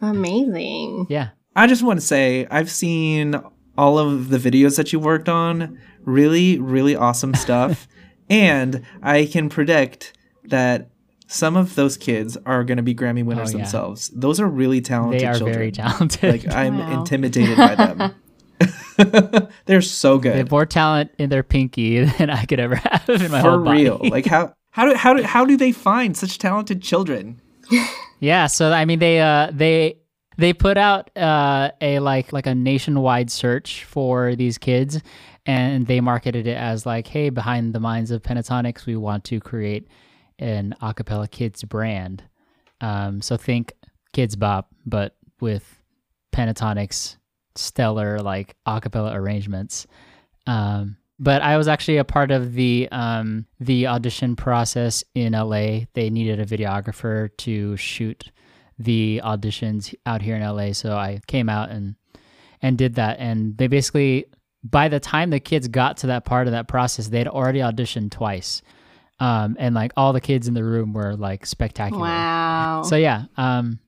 Amazing. Yeah. I just want to say I've seen all of the videos that you worked on. Really, really awesome stuff. and I can predict that some of those kids are going to be Grammy oh, winners oh, yeah. themselves. Those are really talented They are children. very talented. Like I'm wow. intimidated by them. They're so good. They have more talent in their pinky than I could ever have in my For whole body. real. Like how how do how do how do they find such talented children? yeah, so I mean they uh they they put out uh, a like like a nationwide search for these kids, and they marketed it as like, "Hey, behind the minds of Pentatonix, we want to create an acapella kids brand." Um, so think Kidz Bop, but with Pentatonix stellar like acapella arrangements. Um, but I was actually a part of the um, the audition process in LA. They needed a videographer to shoot the auditions out here in LA. So I came out and and did that. And they basically by the time the kids got to that part of that process, they'd already auditioned twice. Um, and like all the kids in the room were like spectacular. Wow. So yeah. Um,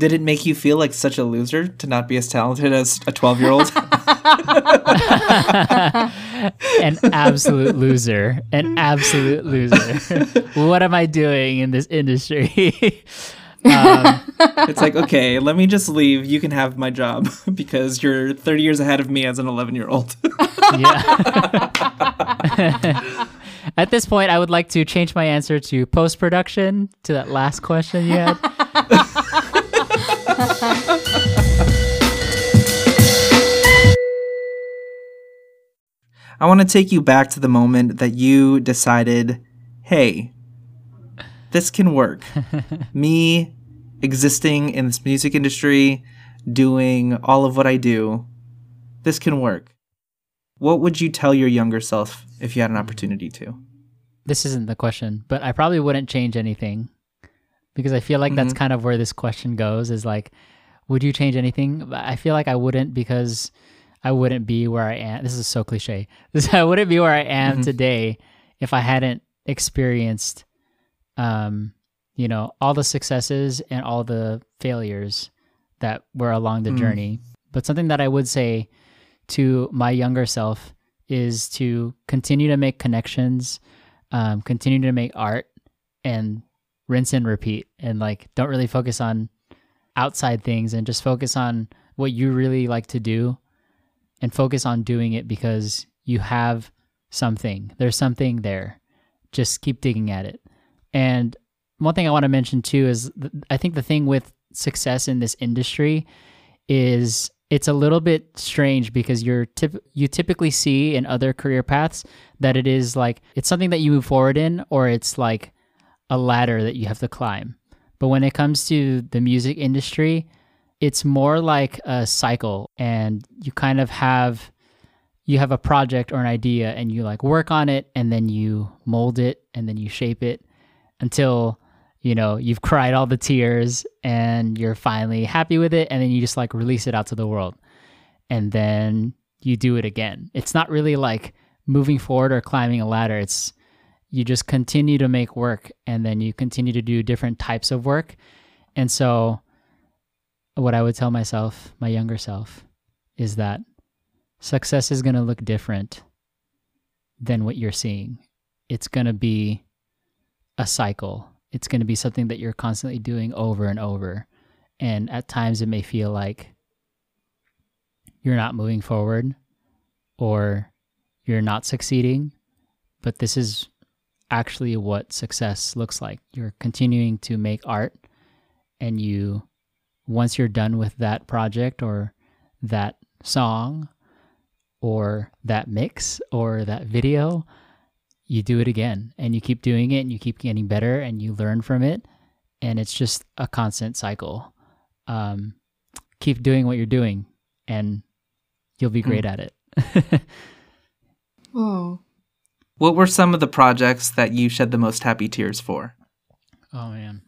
did it make you feel like such a loser to not be as talented as a 12 year old? An absolute loser. An absolute loser. what am I doing in this industry? um, it's like, okay, let me just leave. You can have my job because you're 30 years ahead of me as an 11 year old. yeah. At this point, I would like to change my answer to post production to that last question you had. I want to take you back to the moment that you decided, hey, this can work. Me existing in this music industry, doing all of what I do, this can work. What would you tell your younger self if you had an opportunity to? This isn't the question, but I probably wouldn't change anything because I feel like mm-hmm. that's kind of where this question goes is like, would you change anything? I feel like I wouldn't because I wouldn't be where I am. This is so cliche. This, I wouldn't be where I am mm-hmm. today if I hadn't experienced, um, you know, all the successes and all the failures that were along the mm. journey. But something that I would say to my younger self is to continue to make connections, um, continue to make art, and rinse and repeat, and like don't really focus on outside things and just focus on what you really like to do and focus on doing it because you have something. There's something there just keep digging at it. And one thing I want to mention too is th- I think the thing with success in this industry is it's a little bit strange because you're tip- you typically see in other career paths that it is like it's something that you move forward in or it's like a ladder that you have to climb. But when it comes to the music industry, it's more like a cycle and you kind of have you have a project or an idea and you like work on it and then you mold it and then you shape it until you know you've cried all the tears and you're finally happy with it and then you just like release it out to the world. And then you do it again. It's not really like moving forward or climbing a ladder. It's you just continue to make work and then you continue to do different types of work. And so what i would tell myself my younger self is that success is going to look different than what you're seeing it's going to be a cycle it's going to be something that you're constantly doing over and over. And at times it may feel like you're not moving forward or you're not succeeding, but this is actually what success looks like. You're continuing to make art and you once you're done with that project or that song or that mix or that video, you do it again. And you keep doing it and you keep getting better and you learn from it. And it's just a constant cycle. Um, keep doing what you're doing and you'll be great mm. at it. Oh what were some of the projects that you shed the most happy tears for? Oh man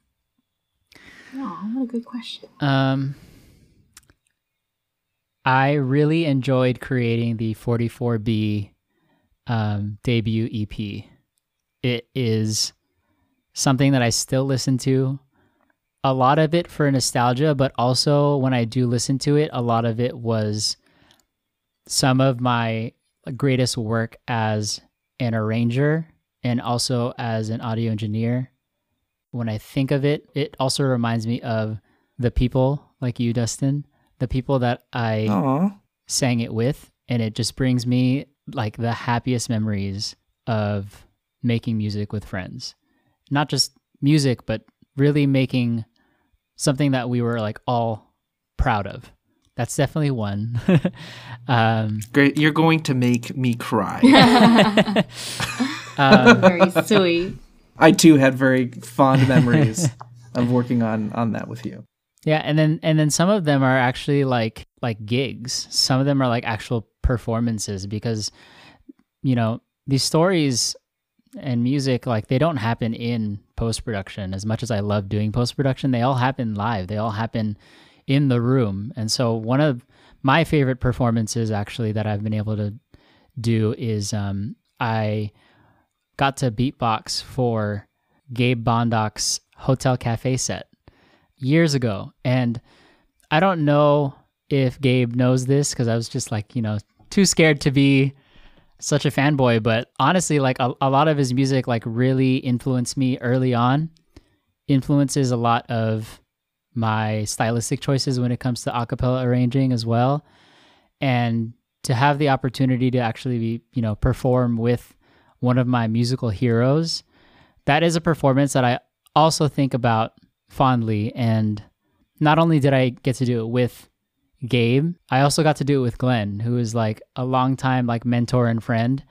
oh what a good question um i really enjoyed creating the 44b um, debut EP. It is something that I still listen to. A lot of it for nostalgia, but also when I do listen to it, a lot of it was some of my greatest work as an arranger and also as an audio engineer. When I think of it, it also reminds me of the people like you, Dustin, the people that I Aww. sang it with. And it just brings me like the happiest memories of making music with friends. Not just music, but really making something that we were like all proud of. That's definitely one. um, Great. You're going to make me cry. um, very sweet. I too had very fond memories of working on on that with you. Yeah, and then and then some of them are actually like like gigs. Some of them are like actual performances because you know these stories and music like they don't happen in post production as much as I love doing post production they all happen live they all happen in the room and so one of my favorite performances actually that I've been able to do is um, I got to beatbox for Gabe Bondoc's Hotel Cafe set years ago and I don't know if Gabe knows this because I was just like, you know, too scared to be such a fanboy, but honestly, like a, a lot of his music, like really influenced me early on. Influences a lot of my stylistic choices when it comes to acapella arranging as well. And to have the opportunity to actually be, you know, perform with one of my musical heroes, that is a performance that I also think about fondly. And not only did I get to do it with Gabe. I also got to do it with Glenn, who is like a long time like mentor and friend.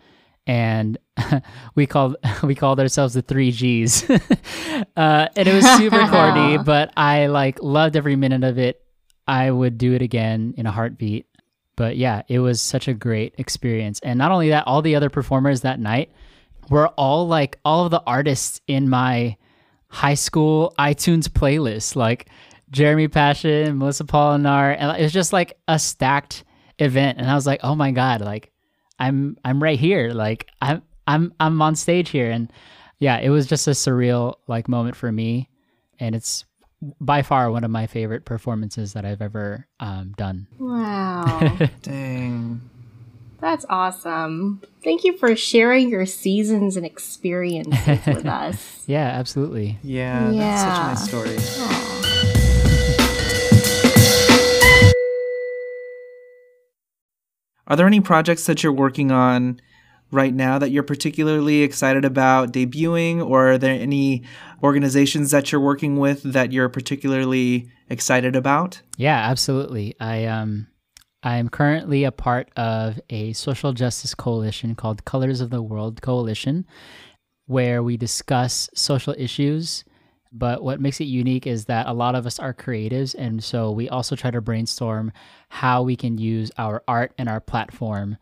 And we called we called ourselves the three G's, uh, and it was super corny, but I like loved every minute of it. I would do it again in a heartbeat. But yeah, it was such a great experience. And not only that, all the other performers that night were all like all of the artists in my high school iTunes playlist. Like Jeremy Passion, Melissa Polinar, and it was just like a stacked event. And I was like, oh my god, like I'm I'm right here, like I'm I'm I'm on stage here, and yeah, it was just a surreal like moment for me, and it's by far one of my favorite performances that I've ever um, done. Wow, dang. That's awesome. Thank you for sharing your seasons and experiences with us. Yeah, absolutely. Yeah, yeah. that's such a nice story. Aww. Are there any projects that you're working on right now that you're particularly excited about debuting, or are there any organizations that you're working with that you're particularly excited about? Yeah, absolutely. I um I am currently a part of a social justice coalition called Colors of the World Coalition, where we discuss social issues. But what makes it unique is that a lot of us are creatives. And so we also try to brainstorm how we can use our art and our platform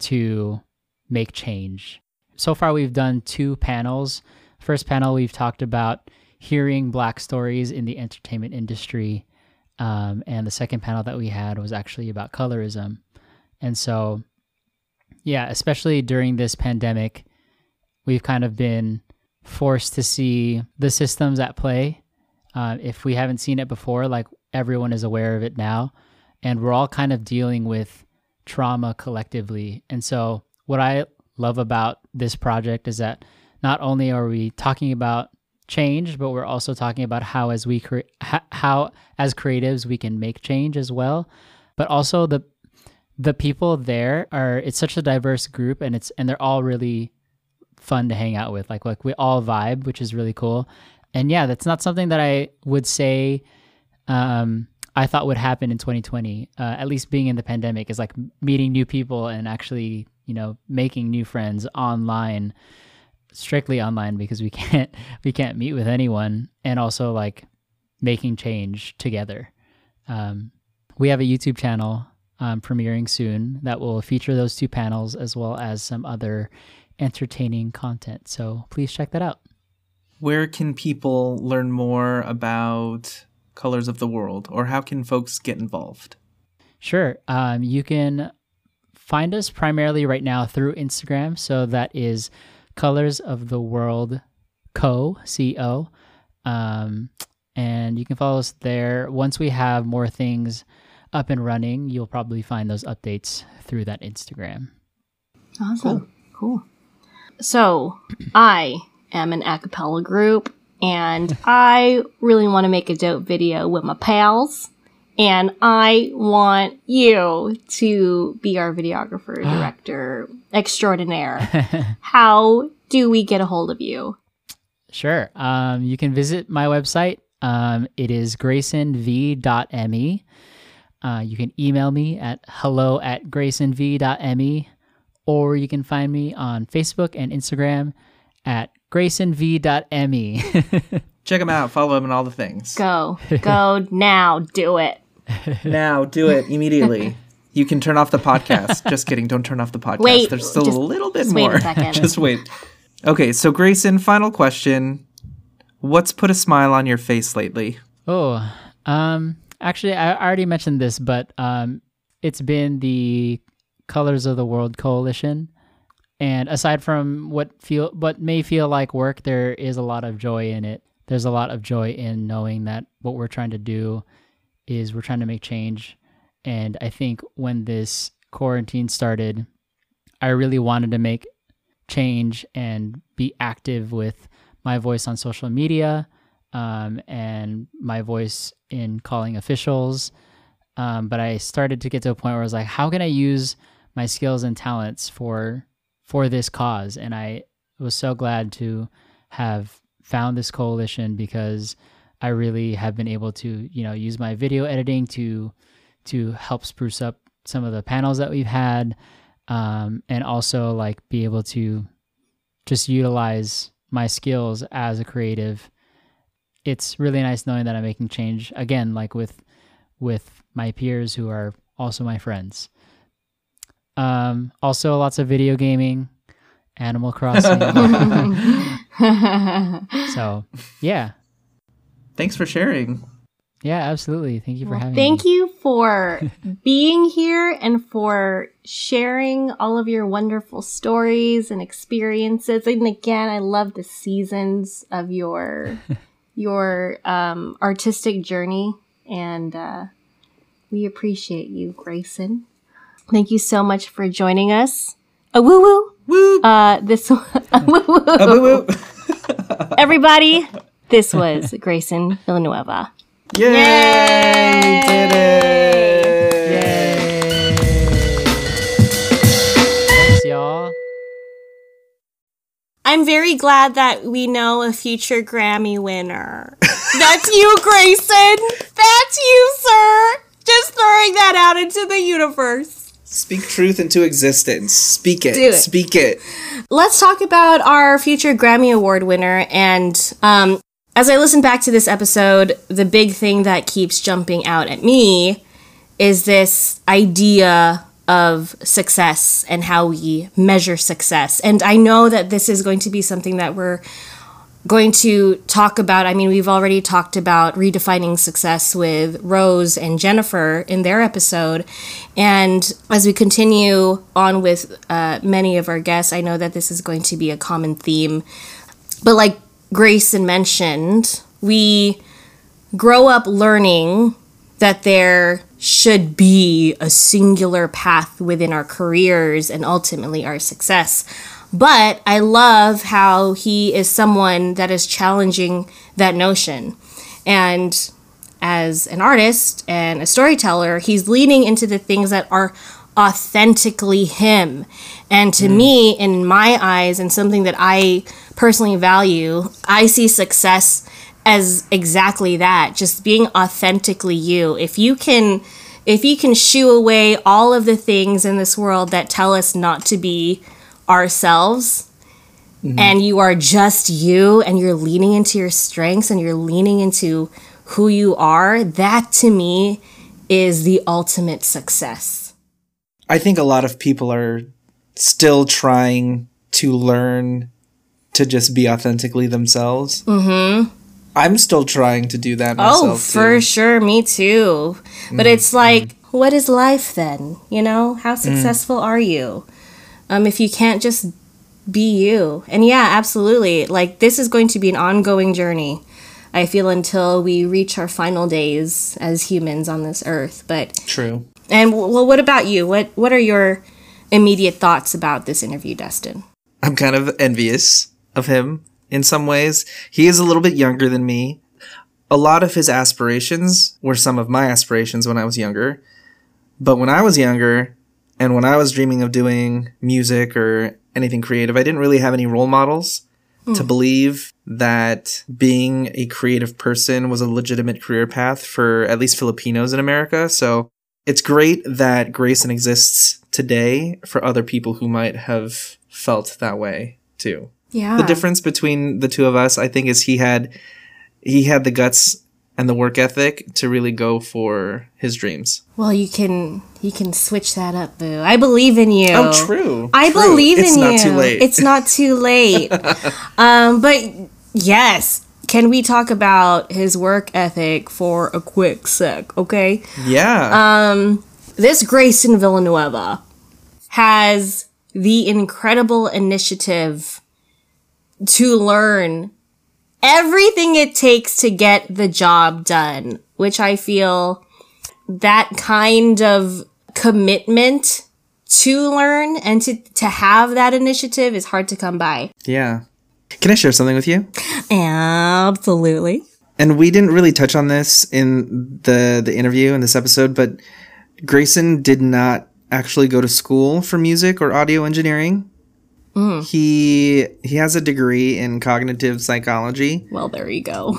to make change. So far, we've done two panels. First panel, we've talked about hearing Black stories in the entertainment industry. Um, and the second panel that we had was actually about colorism. And so, yeah, especially during this pandemic, we've kind of been forced to see the systems at play. Uh, if we haven't seen it before, like everyone is aware of it now. And we're all kind of dealing with trauma collectively. And so, what I love about this project is that not only are we talking about change, but we're also talking about how, as we cre- how as creatives we can make change as well. But also the the people there are it's such a diverse group, and it's and they're all really fun to hang out with. Like like we all vibe, which is really cool. And yeah, that's not something that I would say um, I thought would happen in 2020. Uh, at least being in the pandemic is like meeting new people and actually you know making new friends online strictly online because we can't we can't meet with anyone and also like making change together. Um, we have a youtube channel um, premiering soon that will feature those two panels as well as some other entertaining content. So please check that out. Where can people learn more about colors of the world or how can folks get involved? Sure. Um, you can find us primarily right now through instagram so that is Colors of the World Co. C O. Um, and you can follow us there. Once we have more things up and running, you'll probably find those updates through that Instagram. Awesome. Cool. cool. So, I am an a cappella group and I really want to make a dope video with my pals. And I want you to be our videographer, director extraordinaire. How do we get a hold of you? Sure. Um, you can visit my website. Um, it is graysonv.me. Uh, you can email me at hello at graysonv.me, or you can find me on Facebook and Instagram at graysonv.me. Check him out. Follow him and all the things. Go. Go now. Do it now do it immediately. You can turn off the podcast. just kidding. Don't turn off the podcast. Wait, There's still just, a little bit more. Wait a second. just wait. Okay, so Grayson, final question. What's put a smile on your face lately? Oh, um, actually, I already mentioned this, but um, it's been the Colors of the World Coalition. And aside from what feel what may feel like work, there is a lot of joy in it. There's a lot of joy in knowing that what we're trying to do is we're trying to make change. And I think when this quarantine started, I really wanted to make change and be active with my voice on social media um, and my voice in calling officials. Um, but I started to get to a point where I was like, how can I use my skills and talents for for this cause? And I was so glad to have found this coalition because I really have been able to, you know, use my video editing to to help spruce up some of the panels that we've had, um, and also like be able to just utilize my skills as a creative. It's really nice knowing that I'm making change again, like with with my peers who are also my friends. Um, also, lots of video gaming, Animal Crossing. so, yeah, thanks for sharing. Yeah, absolutely. Thank you for well, having thank me. Thank you for being here and for sharing all of your wonderful stories and experiences. And again, I love the seasons of your your um, artistic journey, and uh, we appreciate you, Grayson. Thank you so much for joining us. A woo woo woo. Uh, this a woo woo. Woo woo. Everybody. This was Grayson Villanueva. Yay! Yay! Did it! Yay! Thanks, y'all. I'm very glad that we know a future Grammy winner. That's you, Grayson. That's you, sir. Just throwing that out into the universe. Speak truth into existence. Speak it. Do it. Speak it. Let's talk about our future Grammy Award winner. And um, as I listen back to this episode, the big thing that keeps jumping out at me is this idea of success and how we measure success. And I know that this is going to be something that we're going to talk about. I mean, we've already talked about redefining success with Rose and Jennifer in their episode. And as we continue on with uh, many of our guests, I know that this is going to be a common theme. But like Grayson mentioned, we grow up learning that there should be a singular path within our careers and ultimately our success. But I love how he is someone that is challenging that notion. And as an artist and a storyteller, he's leaning into the things that are authentically him. And to hmm. me, in my eyes, and something that I personally value, I see success as exactly that just being authentically you. If you can. If you can shoo away all of the things in this world that tell us not to be ourselves mm-hmm. and you are just you and you're leaning into your strengths and you're leaning into who you are, that to me is the ultimate success. I think a lot of people are still trying to learn to just be authentically themselves. Mm-hmm. I'm still trying to do that myself. Oh, for too. sure, me too. But it's like, what is life then? You know, how successful are you? Um, if you can't just be you. And yeah, absolutely. Like this is going to be an ongoing journey. I feel until we reach our final days as humans on this earth. But True. And well, what about you? What what are your immediate thoughts about this interview, Dustin? I'm kind of envious of him in some ways. He is a little bit younger than me. A lot of his aspirations were some of my aspirations when I was younger. But when I was younger and when I was dreaming of doing music or anything creative, I didn't really have any role models to hmm. believe that being a creative person was a legitimate career path for at least Filipinos in America. So it's great that Grayson exists today for other people who might have felt that way too. Yeah. The difference between the two of us, I think, is he had he had the guts and the work ethic to really go for his dreams. Well, you can you can switch that up, boo. I believe in you. Oh, true. I True. believe it's in you. It's not too late. It's not too late. um, but yes, can we talk about his work ethic for a quick sec? Okay. yeah. Um, This Grayson Villanueva has the incredible initiative to learn everything it takes to get the job done, which I feel that kind of commitment to learn and to, to have that initiative is hard to come by. yeah. Can I share something with you? Absolutely. And we didn't really touch on this in the the interview in this episode, but Grayson did not actually go to school for music or audio engineering. Mm. He he has a degree in cognitive psychology. Well, there you go.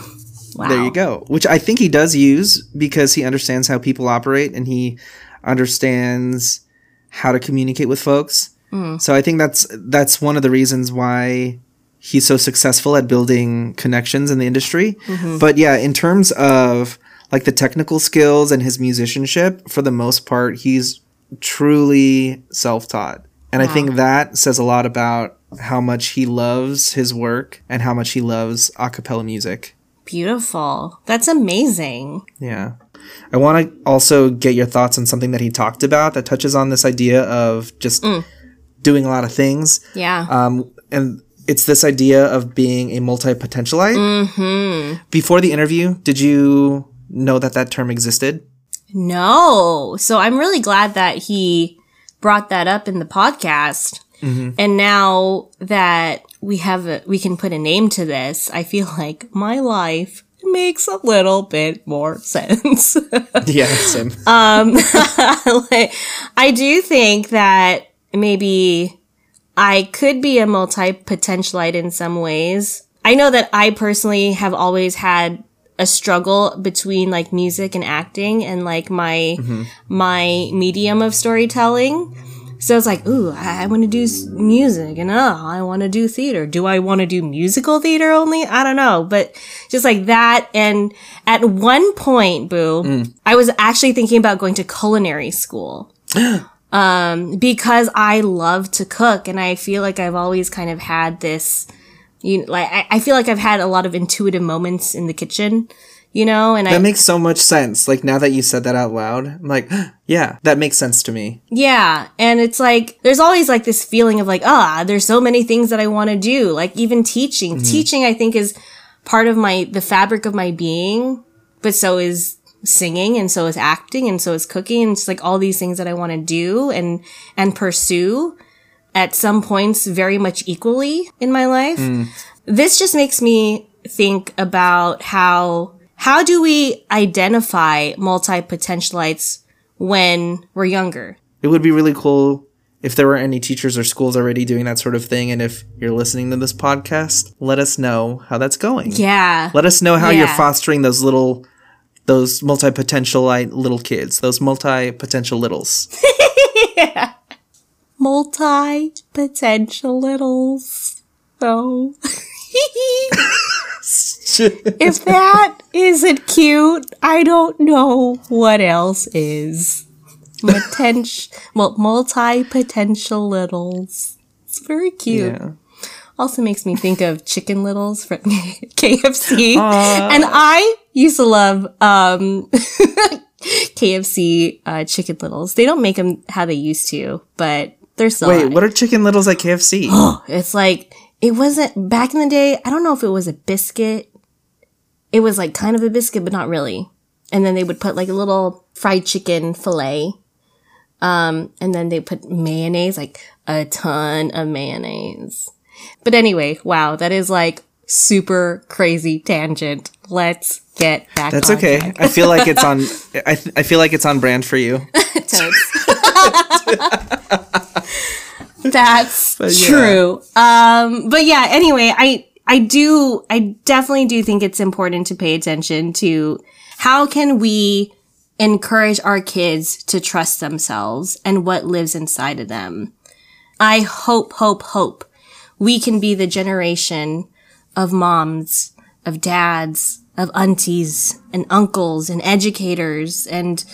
Wow. There you go. Which I think he does use because he understands how people operate and he understands how to communicate with folks. Mm. So I think that's that's one of the reasons why he's so successful at building connections in the industry. But yeah, in terms of like the technical skills and his musicianship, for the most part, he's truly self-taught. And I think that says a lot about how much he loves his work and how much he loves a cappella music. Beautiful. That's amazing. Yeah. I want to also get your thoughts on something that he talked about that touches on this idea of just doing a lot of things. Yeah. Um, and it's this idea of being a multi potentialite. Mm-hmm. Before the interview, did you know that that term existed? No. So I'm really glad that he brought that up in the podcast. And now that we have a, we can put a name to this, I feel like my life makes a little bit more sense. yeah, same. um, like, I do think that maybe I could be a multi potentialite in some ways. I know that I personally have always had a struggle between like music and acting and like my my medium of storytelling. So it's like, ooh, I, I want to do music and oh, I want to do theater. Do I want to do musical theater only? I don't know, but just like that. And at one point, boo, mm. I was actually thinking about going to culinary school. um, because I love to cook and I feel like I've always kind of had this, you know, like, I, I feel like I've had a lot of intuitive moments in the kitchen, you know, and I, That makes so much sense. Like now that you said that out loud, I'm like, yeah, that makes sense to me. Yeah. And it's like, there's always like this feeling of like, ah, there's so many things that I want to do. Like even teaching. Teaching, I think, is part of my, the fabric of my being, but so is singing and so is acting and so is cooking. And it's like all these things that I want to do and, and pursue at some points very much equally in my life. Hmm. This just makes me think about how, how do we identify multi-potentialites when we're younger? It would be really cool if there were any teachers or schools already doing that sort of thing. And if you're listening to this podcast, let us know how that's going. Yeah. Let us know how you're fostering those little, those multi potentialite little kids, those multi potential littles. Multi potential littles. So, if that isn't cute, I don't know what else is. Multi potential littles. It's very cute. yeah. Also makes me think of Chicken Littles from KFC. And I used to love um, KFC uh, Chicken Littles. They don't make them how they used to, but they're still. Wait, what are chicken littles at KFC? It's like it wasn't back in the day. I don't know if it was a biscuit. It was like kind of a biscuit, but not really. And then they would put like a little fried chicken fillet. Um, and then they put mayonnaise, like a ton of mayonnaise. But anyway, wow, that is like super crazy tangent. Let's get back. That's okay. track. I feel like it's on. I, th- I feel like it's on brand for you. That's yeah. true. Um, but yeah, anyway, I, I do, I definitely do think it's important to pay attention to how can we encourage our kids to trust themselves and what lives inside of them. I hope, hope, hope we can be the generation of moms, of dads, of aunties and uncles and educators and,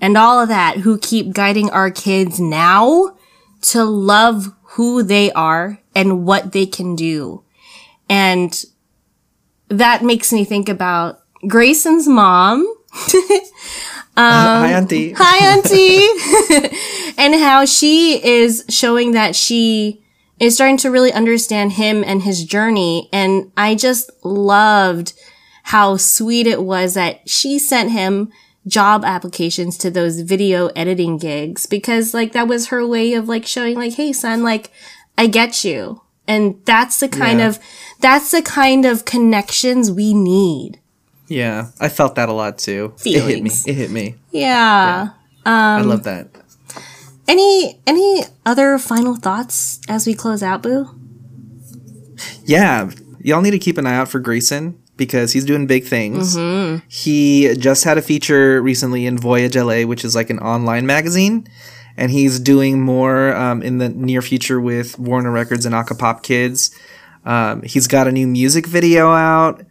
and all of that who keep guiding our kids now to love who they are and what they can do. And that makes me think about Grayson's mom. Hi, um, Auntie. Hi, Auntie. and how she is showing that she is starting to really understand him and his journey. And I just loved how sweet it was that she sent him job applications to those video editing gigs because like that was her way of like showing like, Hey son, like I get you. And that's the kind Yeah. of, that's the kind of connections we need. Yeah, I felt that a lot too. It hit me. It hit me. Yeah. I love that. Any any other final thoughts as we close out, Boo? Yeah, y'all need to keep an eye out for Grayson because he's doing big things. He just had a feature recently in Voyage LA, which is like an online magazine, and he's doing more um, in the near future with Warner Records and Acapop Kids. Um, he's got a new music video out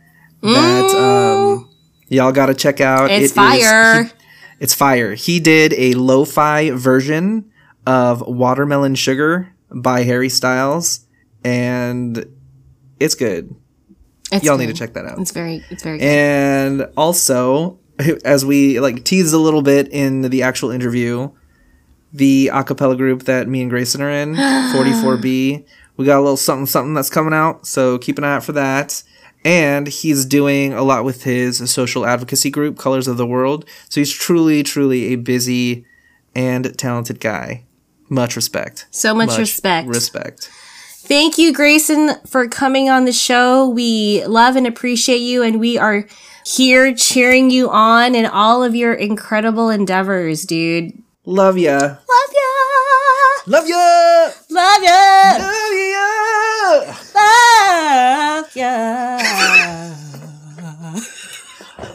that um, y'all got to check out. It's It is- fire. he- it's fire. He did a lo-fi version of Watermelon Sugar by Harry Styles, and it's good. It's Y'all good. need to check that out. It's very it's very good. And also, as we like teased a little bit in the actual interview, the acapella group that me and Grayson are in, 44B, we got a little something something that's coming out, so keep an eye out for that. And he's doing a lot with his social advocacy group, Colors of the World. So he's truly, truly a busy and talented guy. Much respect. So much respect. Respect. Thank you, Grayson, for coming on the show. We love and appreciate you, and we are here cheering you on in all of your incredible endeavors, dude. Love ya. Love ya. Love ya! Love ya! Love ya! Love ya!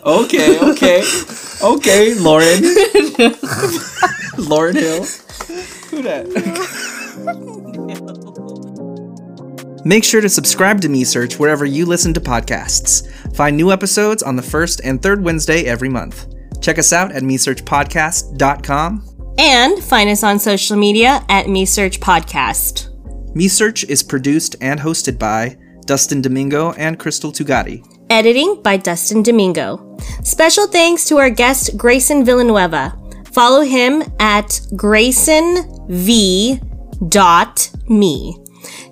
Okay, okay. Okay, Lauren. Lauryn Hill. Who that? Make sure to subscribe to Me Search wherever you listen to podcasts. Find new episodes on the first and third Wednesday every month. Check us out at MeSearchPodcast.com. And find us on social media at Me Search Podcast. Me Search is produced and hosted by Dustin Domingo and Crystal Tugati. Editing by Dustin Domingo. Special thanks to our guest Grayson Villanueva. Follow him at graysonv.me.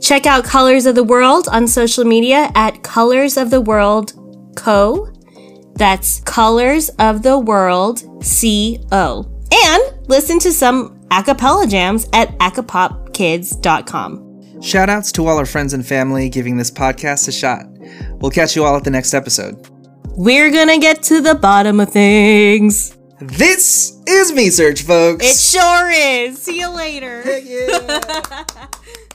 Check out Colors of the World on social media at Colors of the World Co. That's Colors of the World C-O. And listen to some acapella jams at acapopkids.com. Shoutouts to all our friends and family giving this podcast a shot. We'll catch you all at the next episode. We're gonna get to the bottom of things. This is Me Search, folks. It sure is. See you later. yeah.